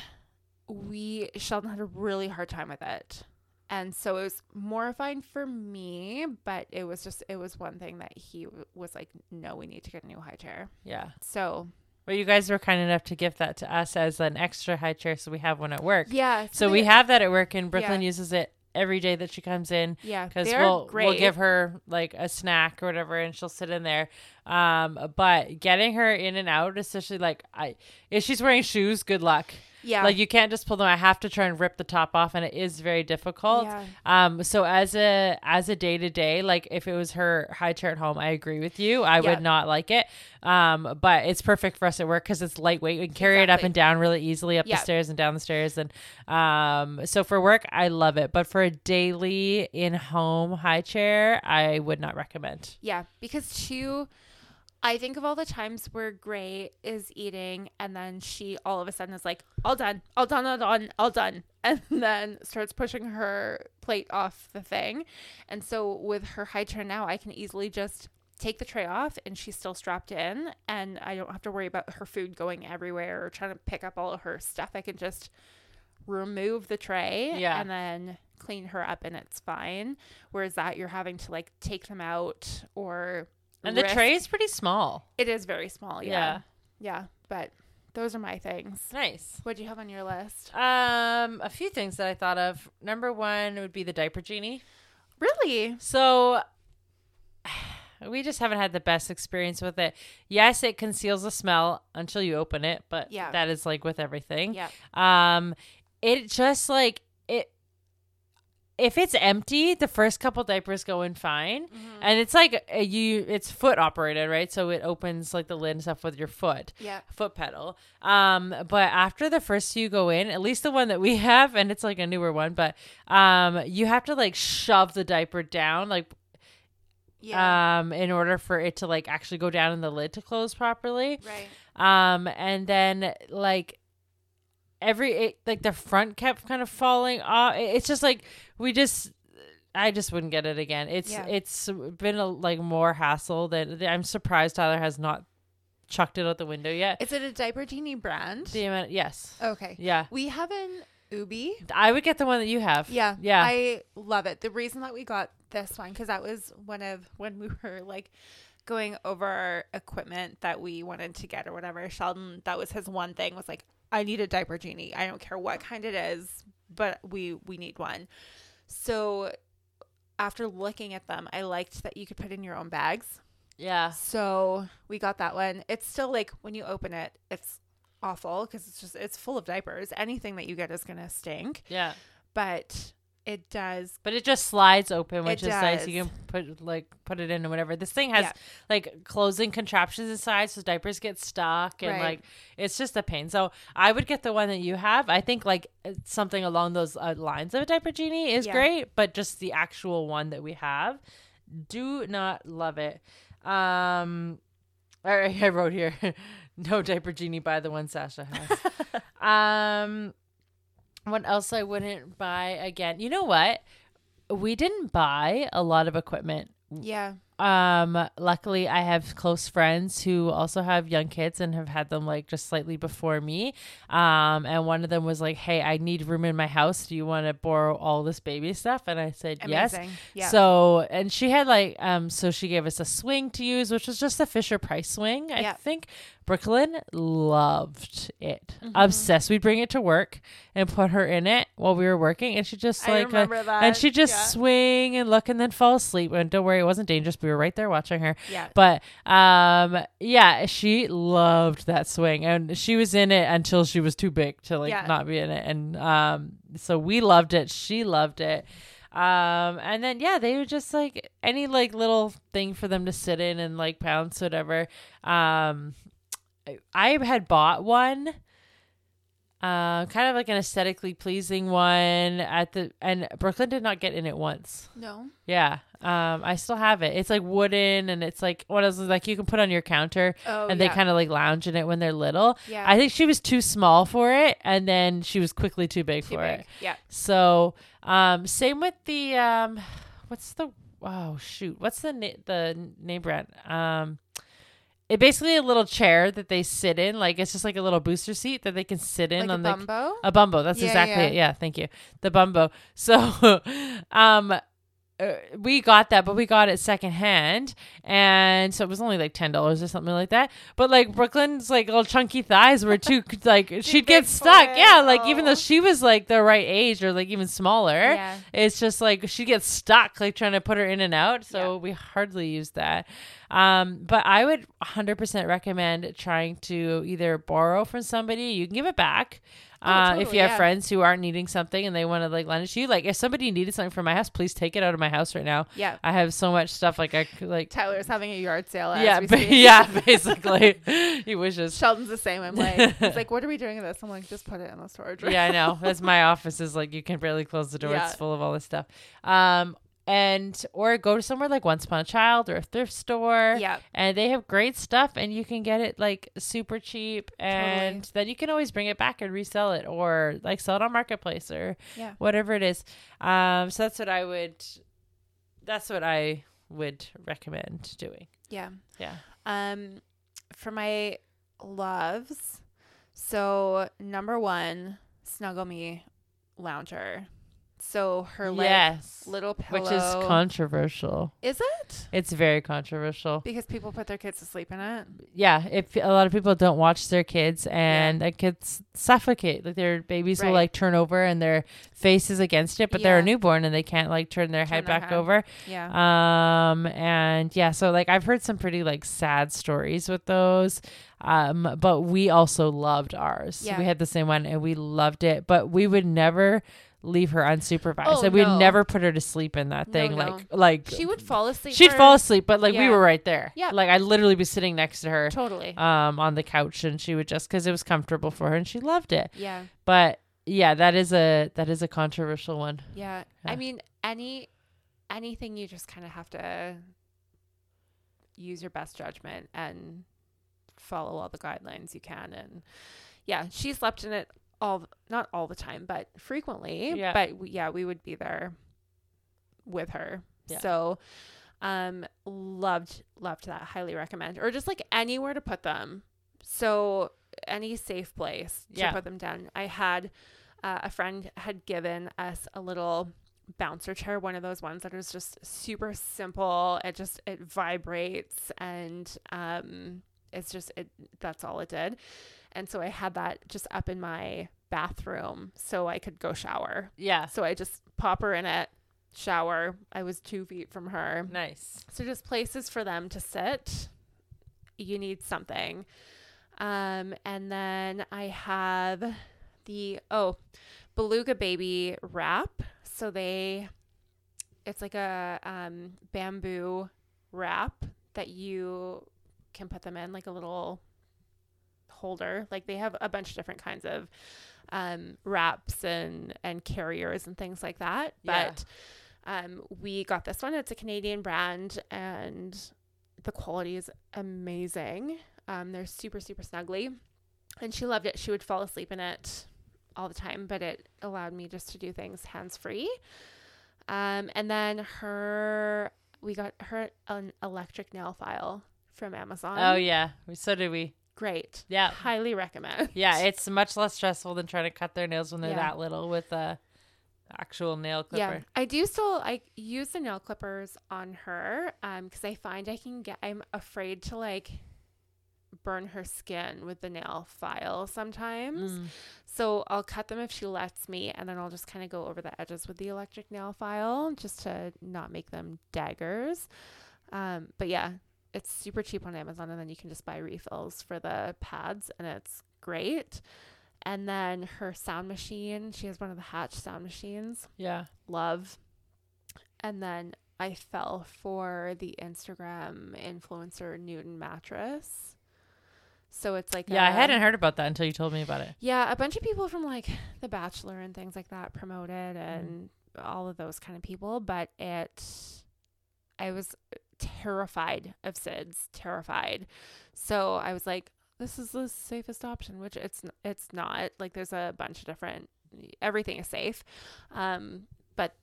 [SPEAKER 2] we Sheldon had a really hard time with it. And so it was mortifying for me, but it was just it was one thing that he w- was like, "No, we need to get a new high chair."
[SPEAKER 1] Yeah.
[SPEAKER 2] So
[SPEAKER 1] Well, you guys were kind enough to give that to us as an extra high chair, so we have one at work.
[SPEAKER 2] yeah,
[SPEAKER 1] So we have that at work, and Brooklyn
[SPEAKER 2] Yeah.
[SPEAKER 1] uses it every day that she comes in
[SPEAKER 2] Yeah,
[SPEAKER 1] because we'll
[SPEAKER 2] great.
[SPEAKER 1] we'll give her like a snack or whatever, and she'll sit in there. Um, but getting her in and out, especially like I, if she's wearing shoes, good luck.
[SPEAKER 2] Yeah,
[SPEAKER 1] Like you can't just pull them. I have to try and rip the top off, and it is very difficult.
[SPEAKER 2] Yeah.
[SPEAKER 1] Um. So as a as a day to day, like if it was her high chair at home, I agree with you. I
[SPEAKER 2] Yeah.
[SPEAKER 1] would not like it. Um. But it's perfect for us at work because it's lightweight. We can carry it up and down really easily up
[SPEAKER 2] Yeah.
[SPEAKER 1] the stairs and down the stairs, and um. So for work, I love it. But for a daily in home high chair, I would not recommend.
[SPEAKER 2] Yeah, because two, I think of all the times where Gray is eating and then she all of a sudden is like, all done, all done, all done, all done. And then starts pushing her plate off the thing. And so with her high chair now, I can easily just take the tray off and she's still strapped in. And I don't have to worry about her food going everywhere or trying to pick up all of her stuff. I can just remove the tray
[SPEAKER 1] Yeah.
[SPEAKER 2] and then clean her up and it's fine. Whereas that you're having to like take them out or
[SPEAKER 1] And the
[SPEAKER 2] risk-
[SPEAKER 1] tray is pretty small.
[SPEAKER 2] it is very small,
[SPEAKER 1] Yeah.
[SPEAKER 2] yeah. Yeah. But those are my things.
[SPEAKER 1] Nice.
[SPEAKER 2] What do you have on your list?
[SPEAKER 1] Um, a few things that I thought of. Number one would be the diaper genie.
[SPEAKER 2] Really?
[SPEAKER 1] So we just haven't had the best experience with it. Yes, it conceals the smell until you open it, but
[SPEAKER 2] Yeah.
[SPEAKER 1] that is like with everything.
[SPEAKER 2] Yeah.
[SPEAKER 1] Um it just like if it's empty, the first couple diapers go in fine. And it's like you it's foot operated, right? So it opens like the lid and stuff with your foot
[SPEAKER 2] Yeah.
[SPEAKER 1] foot pedal. Um, but after the first few go in, at least the one that we have, and it's like a newer one, but um, you have to like shove the diaper down, like
[SPEAKER 2] Yeah.
[SPEAKER 1] um, in order for it to like actually go down in the lid to close properly.
[SPEAKER 2] right.
[SPEAKER 1] Um, and then like every it, like the front kept kind of falling off. It's just like we just. I just wouldn't get it again. It's
[SPEAKER 2] Yeah.
[SPEAKER 1] it's been a like more hassle than I'm surprised Tyler has not chucked it out the window yet.
[SPEAKER 2] Is it a diaper genie brand?
[SPEAKER 1] The amount, yes,
[SPEAKER 2] okay.
[SPEAKER 1] yeah.
[SPEAKER 2] We have an Ubbi.
[SPEAKER 1] I would get the one that you have.
[SPEAKER 2] Yeah.
[SPEAKER 1] yeah,
[SPEAKER 2] I love it. The reason that we got this one, because that was one of when we were like going over our equipment that we wanted to get or whatever. Sheldon, that was his one thing was like, I need a diaper genie. I don't care what kind it is, but we we need one. So after looking at them, I liked that you could put in your own bags.
[SPEAKER 1] yeah.
[SPEAKER 2] So we got that one. It's still like when you open it, it's awful because it's just it's full of diapers. Anything that you get is gonna stink.
[SPEAKER 1] Yeah,
[SPEAKER 2] But it does
[SPEAKER 1] but it just slides open, which is nice. You can put like put it in and whatever. This thing has
[SPEAKER 2] Yeah.
[SPEAKER 1] like closing contraptions inside, so diapers get stuck and
[SPEAKER 2] Right.
[SPEAKER 1] like it's just a pain. So I would get the one that you have. I think like something along those uh, lines of a diaper genie is
[SPEAKER 2] Yeah.
[SPEAKER 1] great, but just the actual one that we have, do not love it. Um, I, I wrote here, no diaper genie. by the one Sacha has. Um, what else I wouldn't buy again? You know what? We didn't buy a lot of equipment.
[SPEAKER 2] yeah.
[SPEAKER 1] Um, luckily I have close friends who also have young kids and have had them like just slightly before me. Um, and one of them was like, "Hey, I need room in my house. Do you want to borrow all this baby stuff?" And I said, "Yes."
[SPEAKER 2] Amazing. Yeah.
[SPEAKER 1] So, and she had like, um, so she gave us a swing to use, which was just a Fisher Price swing, I
[SPEAKER 2] Yeah.
[SPEAKER 1] think. Brooklyn loved it,
[SPEAKER 2] Mm-hmm.
[SPEAKER 1] obsessed. We'd bring it to work and put her in it while we were working, and she just like, uh, and she just
[SPEAKER 2] Yeah.
[SPEAKER 1] swing and look and then fall asleep. And don't worry, it wasn't dangerous. We were right there watching her.
[SPEAKER 2] yeah.
[SPEAKER 1] But um, yeah, she loved that swing, and she was in it until she was too big to like
[SPEAKER 2] Yeah.
[SPEAKER 1] not be in it. And um, so we loved it. She loved it. Um, and then yeah, they would just like any like little thing for them to sit in and like pounce whatever. Um, I- had bought one. Uh, kind of like an aesthetically pleasing one at the and Brooklyn did not get in it once.
[SPEAKER 2] No.
[SPEAKER 1] Yeah. Um, I still have it. It's like wooden and it's like one of those like you can put on your counter
[SPEAKER 2] Oh,
[SPEAKER 1] and they
[SPEAKER 2] yeah.
[SPEAKER 1] kind of like lounge in it when they're little.
[SPEAKER 2] Yeah.
[SPEAKER 1] I think she was too small for it and then she was quickly too big
[SPEAKER 2] Too
[SPEAKER 1] for
[SPEAKER 2] big.
[SPEAKER 1] it.
[SPEAKER 2] Yeah.
[SPEAKER 1] So, um, same with the um, what's the oh shoot, what's the na- the name brand? Um, it basically a little chair that they sit in, like it's just like a little booster seat that they can sit in
[SPEAKER 2] Like a
[SPEAKER 1] on the
[SPEAKER 2] bumbo.
[SPEAKER 1] a bumbo. That's
[SPEAKER 2] Yeah,
[SPEAKER 1] exactly
[SPEAKER 2] yeah.
[SPEAKER 1] it. Yeah, thank you. The bumbo. So, um, uh, we got that, but we got it secondhand, and so it was only like ten dollars or something like that. But like Brooklyn's like little chunky thighs were too like she'd get stuck.
[SPEAKER 2] it.
[SPEAKER 1] Yeah, like even though
[SPEAKER 2] Oh.
[SPEAKER 1] she was like the right age or like even smaller,
[SPEAKER 2] Yeah.
[SPEAKER 1] it's just like she gets stuck like trying to put her in and out. So
[SPEAKER 2] Yeah.
[SPEAKER 1] we hardly use that. Um, but I would 100% recommend trying to either borrow from somebody. You can give it back.
[SPEAKER 2] Oh,
[SPEAKER 1] uh, if you have
[SPEAKER 2] yeah.
[SPEAKER 1] friends who aren't needing something and they want to like lend it to you, like if somebody needed something from my house, please take it out of my house right now.
[SPEAKER 2] Yeah.
[SPEAKER 1] I have so much stuff like I could like
[SPEAKER 2] Tyler's having a yard sale. As
[SPEAKER 1] yeah, ba- yeah, basically. he wishes.
[SPEAKER 2] Sheldon's the same. I'm like, he's like, what are we doing with this? I'm like, just put it in the storage room.
[SPEAKER 1] yeah, I know. That's my office is like you can barely close the door.
[SPEAKER 2] Yeah.
[SPEAKER 1] It's full of all this stuff. Um and or go to somewhere like Once Upon a Child or a thrift store.
[SPEAKER 2] Yeah.
[SPEAKER 1] And they have great stuff and you can get it like super cheap and
[SPEAKER 2] Totally.
[SPEAKER 1] then you can always bring it back and resell it or like sell it on marketplace or
[SPEAKER 2] Yeah.
[SPEAKER 1] whatever it is. Um so that's what I would that's what I would recommend doing.
[SPEAKER 2] Yeah.
[SPEAKER 1] Yeah.
[SPEAKER 2] Um, for my loves, so number one, Snuggle Me Lounger. So her like
[SPEAKER 1] yes.
[SPEAKER 2] little pillow,
[SPEAKER 1] Which is controversial.
[SPEAKER 2] is it?
[SPEAKER 1] It's very controversial.
[SPEAKER 2] Because people put their kids to sleep in it.
[SPEAKER 1] yeah, if a lot of people don't watch their kids and the kids suffocate, like their babies will like turn over and their face is against it, but they're a newborn and they can't like turn their head
[SPEAKER 2] their
[SPEAKER 1] back
[SPEAKER 2] head.
[SPEAKER 1] over.
[SPEAKER 2] Yeah.
[SPEAKER 1] Um and yeah, so like I've heard some pretty like sad stories with those. Um but we also loved ours.
[SPEAKER 2] Yeah.
[SPEAKER 1] We had the same one and we loved it, but we would never leave her unsupervised.
[SPEAKER 2] Oh,
[SPEAKER 1] and we'd
[SPEAKER 2] no.
[SPEAKER 1] never put her to sleep in that thing
[SPEAKER 2] no.
[SPEAKER 1] like like
[SPEAKER 2] she would fall asleep.
[SPEAKER 1] She'd
[SPEAKER 2] for-
[SPEAKER 1] fall asleep, but like we were right there.
[SPEAKER 2] Yeah.
[SPEAKER 1] Like I'd literally be sitting next to her
[SPEAKER 2] Totally.
[SPEAKER 1] um on the couch and she would just cuz it was comfortable for her and she loved it.
[SPEAKER 2] yeah.
[SPEAKER 1] But yeah, that is a that is a controversial one.
[SPEAKER 2] Yeah.
[SPEAKER 1] Yeah.
[SPEAKER 2] I mean, any anything you just kind of have to use your best judgment and follow all the guidelines you can and yeah, she slept in it all not all the time, but frequently.
[SPEAKER 1] Yeah.
[SPEAKER 2] But we, yeah, we would be there with her.
[SPEAKER 1] Yeah.
[SPEAKER 2] So um loved loved that. Highly recommend. Or just like anywhere to put them. So any safe place to
[SPEAKER 1] Yeah.
[SPEAKER 2] put them down. I had uh, a friend had given us a little bouncer chair, one of those ones that is just super simple. It just it vibrates and um it's just it that's all it did. And so I had that just up in my bathroom so I could go shower.
[SPEAKER 1] Yeah.
[SPEAKER 2] So I just pop her in it, shower. I was two feet from her.
[SPEAKER 1] Nice.
[SPEAKER 2] So just places for them to sit. You need something. Um, and then I have the oh, beluga baby wrap. So they it's like a um bamboo wrap that you can put them in like a little holder. Like they have a bunch of different kinds of um wraps and and carriers and things like that.
[SPEAKER 1] Yeah.
[SPEAKER 2] But um, we got this one. It's a Canadian brand, and the quality is amazing. Um, they're super, super snuggly, and she loved it. She would fall asleep in it all the time, but it allowed me just to do things hands free. Um, and then her, we got her an electric nail file from Amazon.
[SPEAKER 1] Oh yeah. So did we.
[SPEAKER 2] Great!
[SPEAKER 1] Yeah.
[SPEAKER 2] highly recommend.
[SPEAKER 1] Yeah, it's much less stressful than trying to cut their nails when they're
[SPEAKER 2] Yeah.
[SPEAKER 1] that little with a actual nail clipper.
[SPEAKER 2] Yeah, I do still I use the nail clippers on her um because I find I can get I'm afraid to like burn her skin with the nail file sometimes.
[SPEAKER 1] Mm.
[SPEAKER 2] So I'll cut them if she lets me and then I'll just kind of go over the edges with the electric nail file just to not make them daggers. Um but yeah, it's super cheap on Amazon and then you can just buy refills for the pads and it's great. And then her sound machine, she has one of the Hatch sound machines
[SPEAKER 1] Yeah.
[SPEAKER 2] love. And then I fell for the Instagram influencer Newton mattress. So it's like
[SPEAKER 1] Yeah, I
[SPEAKER 2] a-
[SPEAKER 1] hadn't heard about that until you told me about it.
[SPEAKER 2] Yeah, a bunch of people from like The Bachelor and things like that promote it mm-hmm. and all of those kind of people, but it I was terrified of SIDS, terrified. So I was like this is the safest option, which it's it's not. Like there's a bunch of different everything is safe. Um but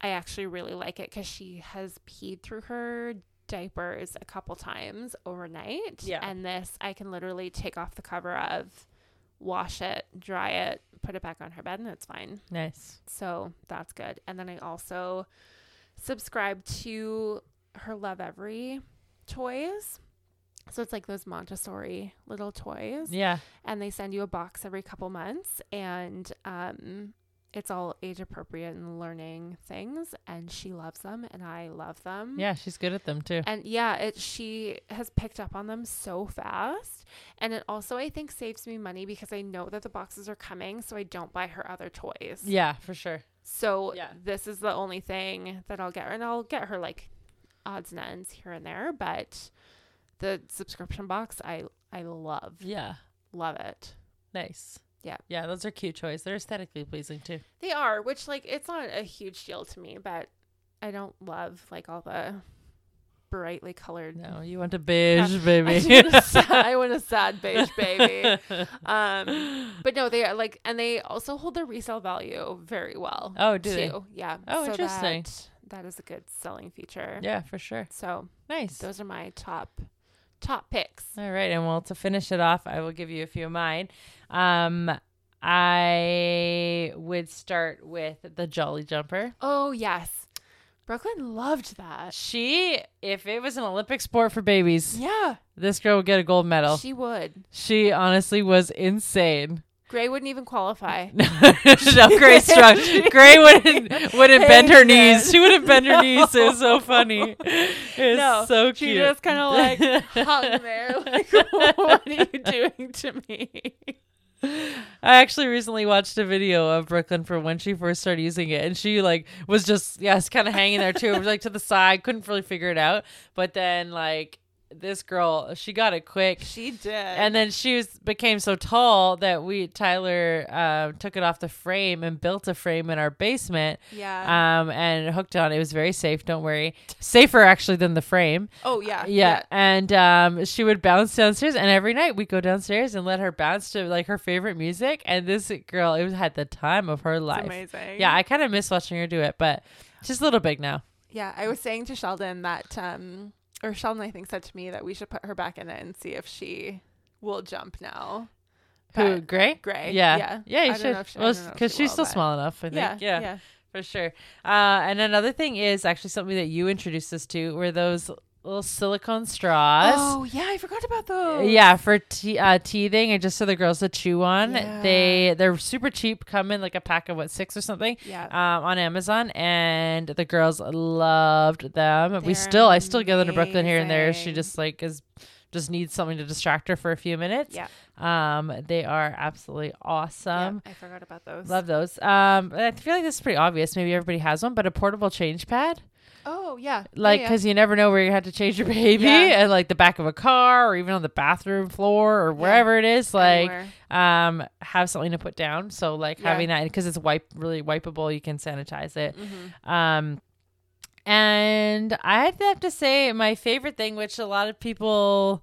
[SPEAKER 2] I actually really like it cuz she has peed through her diapers a couple times overnight
[SPEAKER 1] Yeah.
[SPEAKER 2] and this I can literally take off the cover of wash it, dry it, put it back on her bed, and it's fine.
[SPEAKER 1] Nice.
[SPEAKER 2] So that's good. And then I also subscribe to her Lovevery toys. So it's like those Montessori little toys.
[SPEAKER 1] Yeah.
[SPEAKER 2] And they send you a box every couple months and um it's all age appropriate and learning things and she loves them and I love them.
[SPEAKER 1] Yeah, she's good at them too.
[SPEAKER 2] And yeah, it she has picked up on them so fast. And it also I think saves me money because I know that the boxes are coming so I don't buy her other toys.
[SPEAKER 1] Yeah, for sure.
[SPEAKER 2] So
[SPEAKER 1] Yeah.
[SPEAKER 2] this is the only thing that I'll get her and I'll get her like odds and ends here and there, but the subscription box I I love.
[SPEAKER 1] Yeah.
[SPEAKER 2] Love it.
[SPEAKER 1] Nice.
[SPEAKER 2] Yeah.
[SPEAKER 1] Yeah, those are cute toys. They're aesthetically pleasing too.
[SPEAKER 2] They are, which like it's not a huge deal to me, but I don't love like all the brightly colored.
[SPEAKER 1] No, you want a beige
[SPEAKER 2] I
[SPEAKER 1] baby.
[SPEAKER 2] want a sad, I want a sad beige baby. Um, but no, they are like, and they also hold their resale value very well.
[SPEAKER 1] Oh, do
[SPEAKER 2] too.
[SPEAKER 1] they?
[SPEAKER 2] Yeah.
[SPEAKER 1] Oh, interesting.
[SPEAKER 2] That, that is a good selling feature.
[SPEAKER 1] yeah, for sure.
[SPEAKER 2] So
[SPEAKER 1] Nice.
[SPEAKER 2] those are my top top picks.
[SPEAKER 1] All right, and well, to finish it off, I will give you a few of mine. Um, I would start with the Jolly Jumper.
[SPEAKER 2] Oh yes, Brooklyn loved that.
[SPEAKER 1] She, if it was an Olympic sport for babies,
[SPEAKER 2] Yeah,
[SPEAKER 1] this girl would get a gold medal.
[SPEAKER 2] she would.
[SPEAKER 1] She honestly was insane.
[SPEAKER 2] Gray wouldn't even qualify.
[SPEAKER 1] no, Gray's strong. Gray wouldn't wouldn't bend her knees. She wouldn't bend her
[SPEAKER 2] No.
[SPEAKER 1] knees. It was so funny. It was
[SPEAKER 2] No,
[SPEAKER 1] so cute.
[SPEAKER 2] She just kind of like hung there, like, "What are you doing to me?"
[SPEAKER 1] I actually recently watched a video of Brooklyn from when she first started using it, and she like was just yes, kind of hanging there too, It was, like to the side, couldn't really figure it out. But then like this girl, she got it quick,
[SPEAKER 2] She did,
[SPEAKER 1] and then she was became so tall that we Tyler uh, took it off the frame and built a frame in our basement,
[SPEAKER 2] yeah.
[SPEAKER 1] um, and hooked on. It was very safe. Don't worry, safer actually than the frame.
[SPEAKER 2] oh yeah,
[SPEAKER 1] Yeah, and um, she would bounce downstairs, and every night we'd go downstairs and let her bounce to like her favorite music. And this girl, it was had the time of her
[SPEAKER 2] It's
[SPEAKER 1] life.
[SPEAKER 2] amazing.
[SPEAKER 1] Yeah, I kind of miss watching her do it, but she's a little big now.
[SPEAKER 2] Yeah, I was saying to Sheldon that, um, or Sheldon, I think, said to me that we should put her back in it and see if she will jump now.
[SPEAKER 1] Who, Gray?
[SPEAKER 2] Gray.
[SPEAKER 1] Yeah,
[SPEAKER 2] Yeah.
[SPEAKER 1] yeah, you
[SPEAKER 2] I
[SPEAKER 1] should.
[SPEAKER 2] she-
[SPEAKER 1] well,
[SPEAKER 2] don't know if
[SPEAKER 1] because
[SPEAKER 2] she
[SPEAKER 1] she's still
[SPEAKER 2] but-
[SPEAKER 1] small enough. I think.
[SPEAKER 2] Yeah.
[SPEAKER 1] yeah,
[SPEAKER 2] Yeah.
[SPEAKER 1] for sure. Uh, and another thing is actually something that you introduced us to were those little silicone straws.
[SPEAKER 2] Oh yeah, I forgot about those.
[SPEAKER 1] Yeah, for te- uh, teething and just so the girls to chew on.
[SPEAKER 2] Yeah.
[SPEAKER 1] They they're super cheap. Come in like a pack of what six or something.
[SPEAKER 2] Yeah.
[SPEAKER 1] um, on Amazon, and the girls loved them. we
[SPEAKER 2] They're
[SPEAKER 1] still, I still give them to Brooklyn here and there. She just like is just needs something to distract her for a few minutes.
[SPEAKER 2] Yeah.
[SPEAKER 1] Um, they are absolutely awesome.
[SPEAKER 2] yeah, I forgot about those.
[SPEAKER 1] Love those. Um, I feel like this is pretty obvious. Maybe everybody has one, but a portable change pad,
[SPEAKER 2] Oh yeah.
[SPEAKER 1] like
[SPEAKER 2] yeah,
[SPEAKER 1] because you never know where you have to change your baby,
[SPEAKER 2] Yeah.
[SPEAKER 1] and like the back of a car or even on the bathroom floor or wherever it is. Like,
[SPEAKER 2] Anywhere.
[SPEAKER 1] um, have something to put down. So like
[SPEAKER 2] Yeah.
[SPEAKER 1] having that because it's wipe really wipeable, you can sanitize it.
[SPEAKER 2] Mhm.
[SPEAKER 1] Um, and I have to say, my favorite thing, which a lot of people,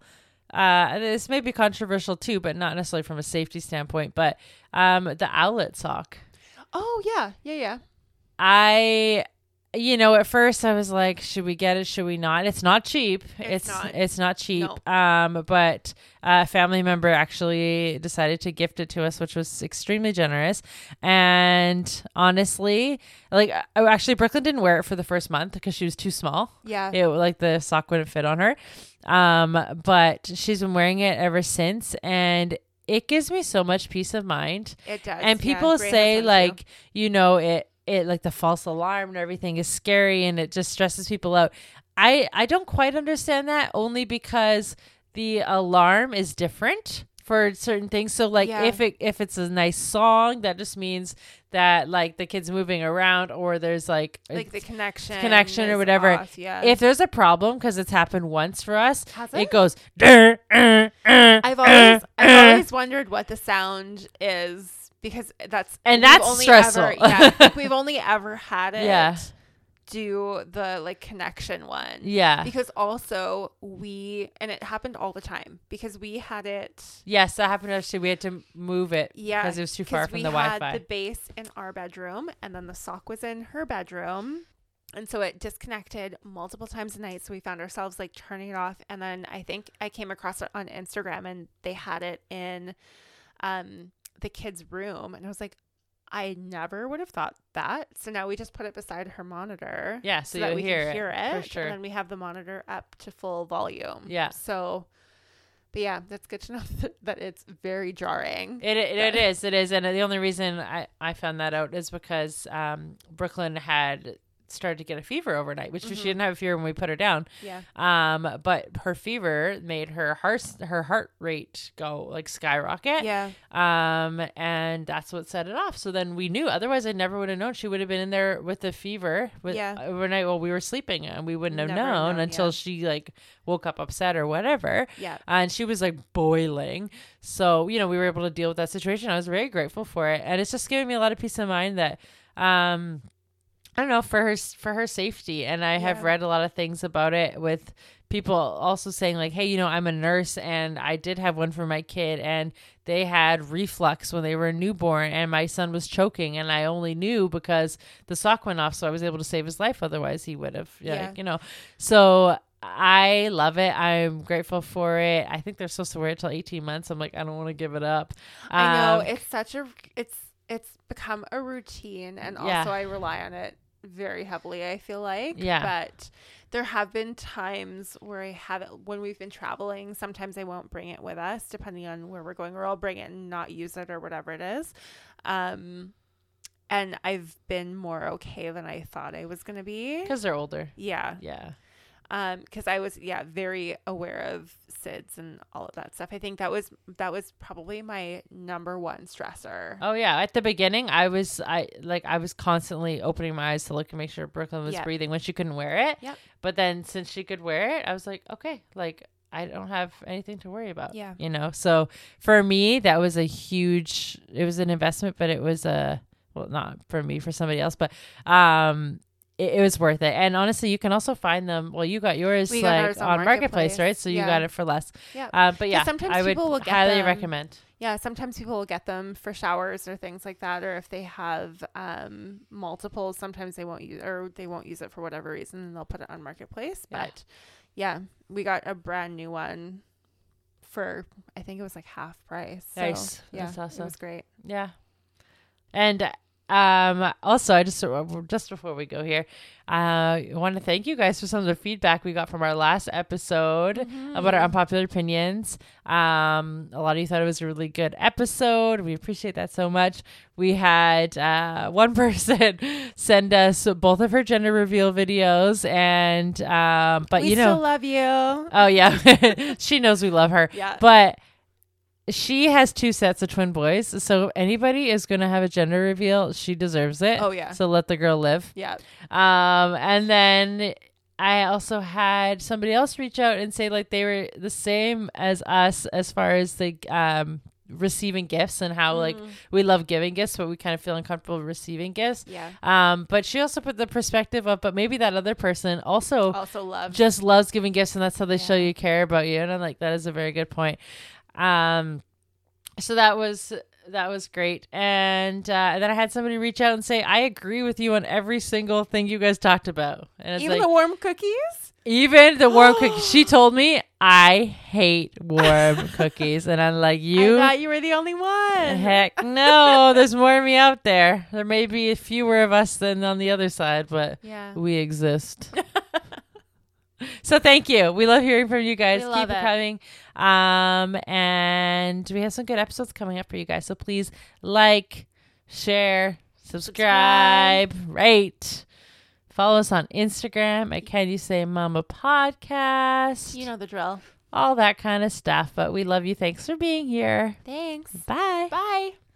[SPEAKER 1] uh, this may be controversial too, but not necessarily from a safety standpoint, but um, the Owlet sock.
[SPEAKER 2] Oh yeah, yeah, yeah.
[SPEAKER 1] I, you know, at first I was like, should we get it? Should we not? It's not cheap.
[SPEAKER 2] It's
[SPEAKER 1] It's
[SPEAKER 2] not.
[SPEAKER 1] it's not cheap. Um, but a family member actually decided to gift it to us, which was extremely generous. And honestly, like actually, Brooklyn didn't wear it for the first month because she was too small.
[SPEAKER 2] Yeah.
[SPEAKER 1] It like the sock wouldn't fit on her. Um, but she's been wearing it ever since, and it gives me so much peace of mind
[SPEAKER 2] It does.
[SPEAKER 1] and people
[SPEAKER 2] has
[SPEAKER 1] say
[SPEAKER 2] one, too.
[SPEAKER 1] like you know it it like the false alarm and everything is scary and it just stresses people out i i don't quite understand that only because the alarm is different for certain things so like
[SPEAKER 2] Yeah.
[SPEAKER 1] if it if it's a nice song that just means that like the kid's moving around or there's like,
[SPEAKER 2] like the connection,
[SPEAKER 1] connection or whatever.
[SPEAKER 2] off, Yeah.
[SPEAKER 1] if there's a problem because it's happened once for us
[SPEAKER 2] Has
[SPEAKER 1] it
[SPEAKER 2] it?
[SPEAKER 1] goes "Dur, uh, uh,
[SPEAKER 2] I've always I've
[SPEAKER 1] uh."
[SPEAKER 2] always wondered what the sound is because that's
[SPEAKER 1] And that's
[SPEAKER 2] only
[SPEAKER 1] stressful.
[SPEAKER 2] Ever, yeah, like we've only ever had it.
[SPEAKER 1] Yeah.
[SPEAKER 2] Do the like connection one.
[SPEAKER 1] yeah
[SPEAKER 2] Because also we and it happened all the time because we had it.
[SPEAKER 1] yes that happened actually we had to move it
[SPEAKER 2] Yeah,
[SPEAKER 1] because it was too far from the wi-fi
[SPEAKER 2] the base in our bedroom, and then the sock was in her bedroom. And so it disconnected multiple times a night. So we found ourselves like turning it off. And then I think I came across it on Instagram and they had it in um, the kids' room. And I was like, I never would have thought that. So now we just put it beside her monitor.
[SPEAKER 1] Yeah, so,
[SPEAKER 2] so that we
[SPEAKER 1] hear
[SPEAKER 2] can hear it.
[SPEAKER 1] for sure.
[SPEAKER 2] And then we have the monitor up to full volume.
[SPEAKER 1] Yeah.
[SPEAKER 2] So, but yeah, that's good to know that, that it's very jarring.
[SPEAKER 1] It, it, it is it is and the only reason I, I found that out is because um, Brooklyn had started to get a fever overnight which she
[SPEAKER 2] Mhm.
[SPEAKER 1] didn't have a fever when we put her down
[SPEAKER 2] yeah.
[SPEAKER 1] um but her fever made her heart her heart rate go like skyrocket
[SPEAKER 2] Yeah.
[SPEAKER 1] um and that's what set it off so then we knew otherwise i never would have known she would have been in there with the fever with,
[SPEAKER 2] Yeah.
[SPEAKER 1] overnight while we were sleeping and we wouldn't have known,
[SPEAKER 2] known,
[SPEAKER 1] until
[SPEAKER 2] yeah.
[SPEAKER 1] she like woke up upset or whatever
[SPEAKER 2] Yeah.
[SPEAKER 1] and she was like boiling so you know we were able to deal with that situation i was very grateful for it and it's just giving me a lot of peace of mind that um i don't know for her for her safety and i have read a lot of things about it with people also saying like hey you know i'm a nurse and i did have one for my kid and they had reflux when they were newborn and my son was choking and i only knew because the sock went off so i was able to save his life otherwise he would have yeah.
[SPEAKER 2] Yeah.
[SPEAKER 1] you know so I love it. I'm grateful for it. I think they're supposed to wear it till 18 months. I'm like, I don't want to give it up.
[SPEAKER 2] I know
[SPEAKER 1] Um,
[SPEAKER 2] it's such a it's it's become a routine and
[SPEAKER 1] Yeah.
[SPEAKER 2] also I rely on it very heavily I feel like
[SPEAKER 1] Yeah.
[SPEAKER 2] but there have been times where I have it when we've been traveling sometimes I won't bring it with us depending on where we're going or I'll bring it and not use it or whatever it is um and I've been more okay than I thought I was going to be
[SPEAKER 1] because they're older.
[SPEAKER 2] yeah
[SPEAKER 1] Yeah.
[SPEAKER 2] Um because i was yeah very aware of sids and all of that stuff i think that was that was probably my number one stressor
[SPEAKER 1] Oh yeah. At the beginning, I was I like I was constantly opening my eyes to look and make sure Brooklyn was
[SPEAKER 2] Yeah.
[SPEAKER 1] breathing when she couldn't wear it.
[SPEAKER 2] Yep.
[SPEAKER 1] But then since she could wear it, I was like, okay, like I don't have anything to worry about.
[SPEAKER 2] Yeah.
[SPEAKER 1] You know. So for me, that was a huge. It was an investment, but it was a well, not for me, for somebody else, but um. It, it was worth it, and honestly, you can also find them. Well, you got yours
[SPEAKER 2] We got
[SPEAKER 1] like
[SPEAKER 2] ours on
[SPEAKER 1] on marketplace,
[SPEAKER 2] Marketplace.
[SPEAKER 1] right? So you
[SPEAKER 2] Yeah.
[SPEAKER 1] got it for less.
[SPEAKER 2] Yeah.
[SPEAKER 1] Uh, but yeah,
[SPEAKER 2] sometimes
[SPEAKER 1] I would
[SPEAKER 2] people will get
[SPEAKER 1] highly
[SPEAKER 2] them-
[SPEAKER 1] recommend.
[SPEAKER 2] yeah sometimes people will get them for showers or things like that or if they have um multiples sometimes they won't use or they won't use it for whatever reason and they'll put it on marketplace but yeah we got a brand new one for i think it was like half price so,
[SPEAKER 1] Nice.
[SPEAKER 2] yeah
[SPEAKER 1] That's awesome.
[SPEAKER 2] it was great
[SPEAKER 1] Yeah. And um also I just just before we go here, uh I want to thank you guys for some of the feedback we got from our last episode about our unpopular opinions. Um a lot of you thought it was a really good episode. We appreciate that so much. We had uh one person send us both of her gender reveal videos and um but
[SPEAKER 2] we
[SPEAKER 1] you know
[SPEAKER 2] still love you
[SPEAKER 1] Oh yeah. she knows we love her.
[SPEAKER 2] yeah
[SPEAKER 1] But she has two sets of twin boys. So anybody is going to have a gender reveal, she deserves it.
[SPEAKER 2] oh yeah
[SPEAKER 1] So let the girl live.
[SPEAKER 2] yeah
[SPEAKER 1] Um and then I also had somebody else reach out and say like they were the same as us as far as the um receiving gifts and how like
[SPEAKER 2] Mhm.
[SPEAKER 1] we love giving gifts but we kind of feel uncomfortable receiving gifts.
[SPEAKER 2] yeah
[SPEAKER 1] Um but she also put the perspective of but maybe that other person also
[SPEAKER 2] also loves
[SPEAKER 1] just loves giving gifts and that's how they show you care about you and i'm like that is a very good point um so that was that was great. And, uh, and then i had somebody reach out and say i agree with you on every single thing you guys talked about. And it's
[SPEAKER 2] even
[SPEAKER 1] like
[SPEAKER 2] the warm cookies?
[SPEAKER 1] Even the warm cookies. She told me i hate warm cookies. And i'm like you
[SPEAKER 2] i thought you were the only one.
[SPEAKER 1] Heck no there's more of me out there. There may be fewer of us than on the other side but
[SPEAKER 2] yeah.
[SPEAKER 1] we exist. so thank you. We love hearing from you guys.
[SPEAKER 2] We
[SPEAKER 1] Keep
[SPEAKER 2] it
[SPEAKER 1] coming. Um, and we have some good episodes coming up for you guys. So please like, share, subscribe, rate. Follow us on Instagram at Can You Say Mama Podcast.
[SPEAKER 2] you know the drill
[SPEAKER 1] all that kind of stuff. But we love you. Thanks for being here.
[SPEAKER 2] thanks
[SPEAKER 1] Bye.
[SPEAKER 2] bye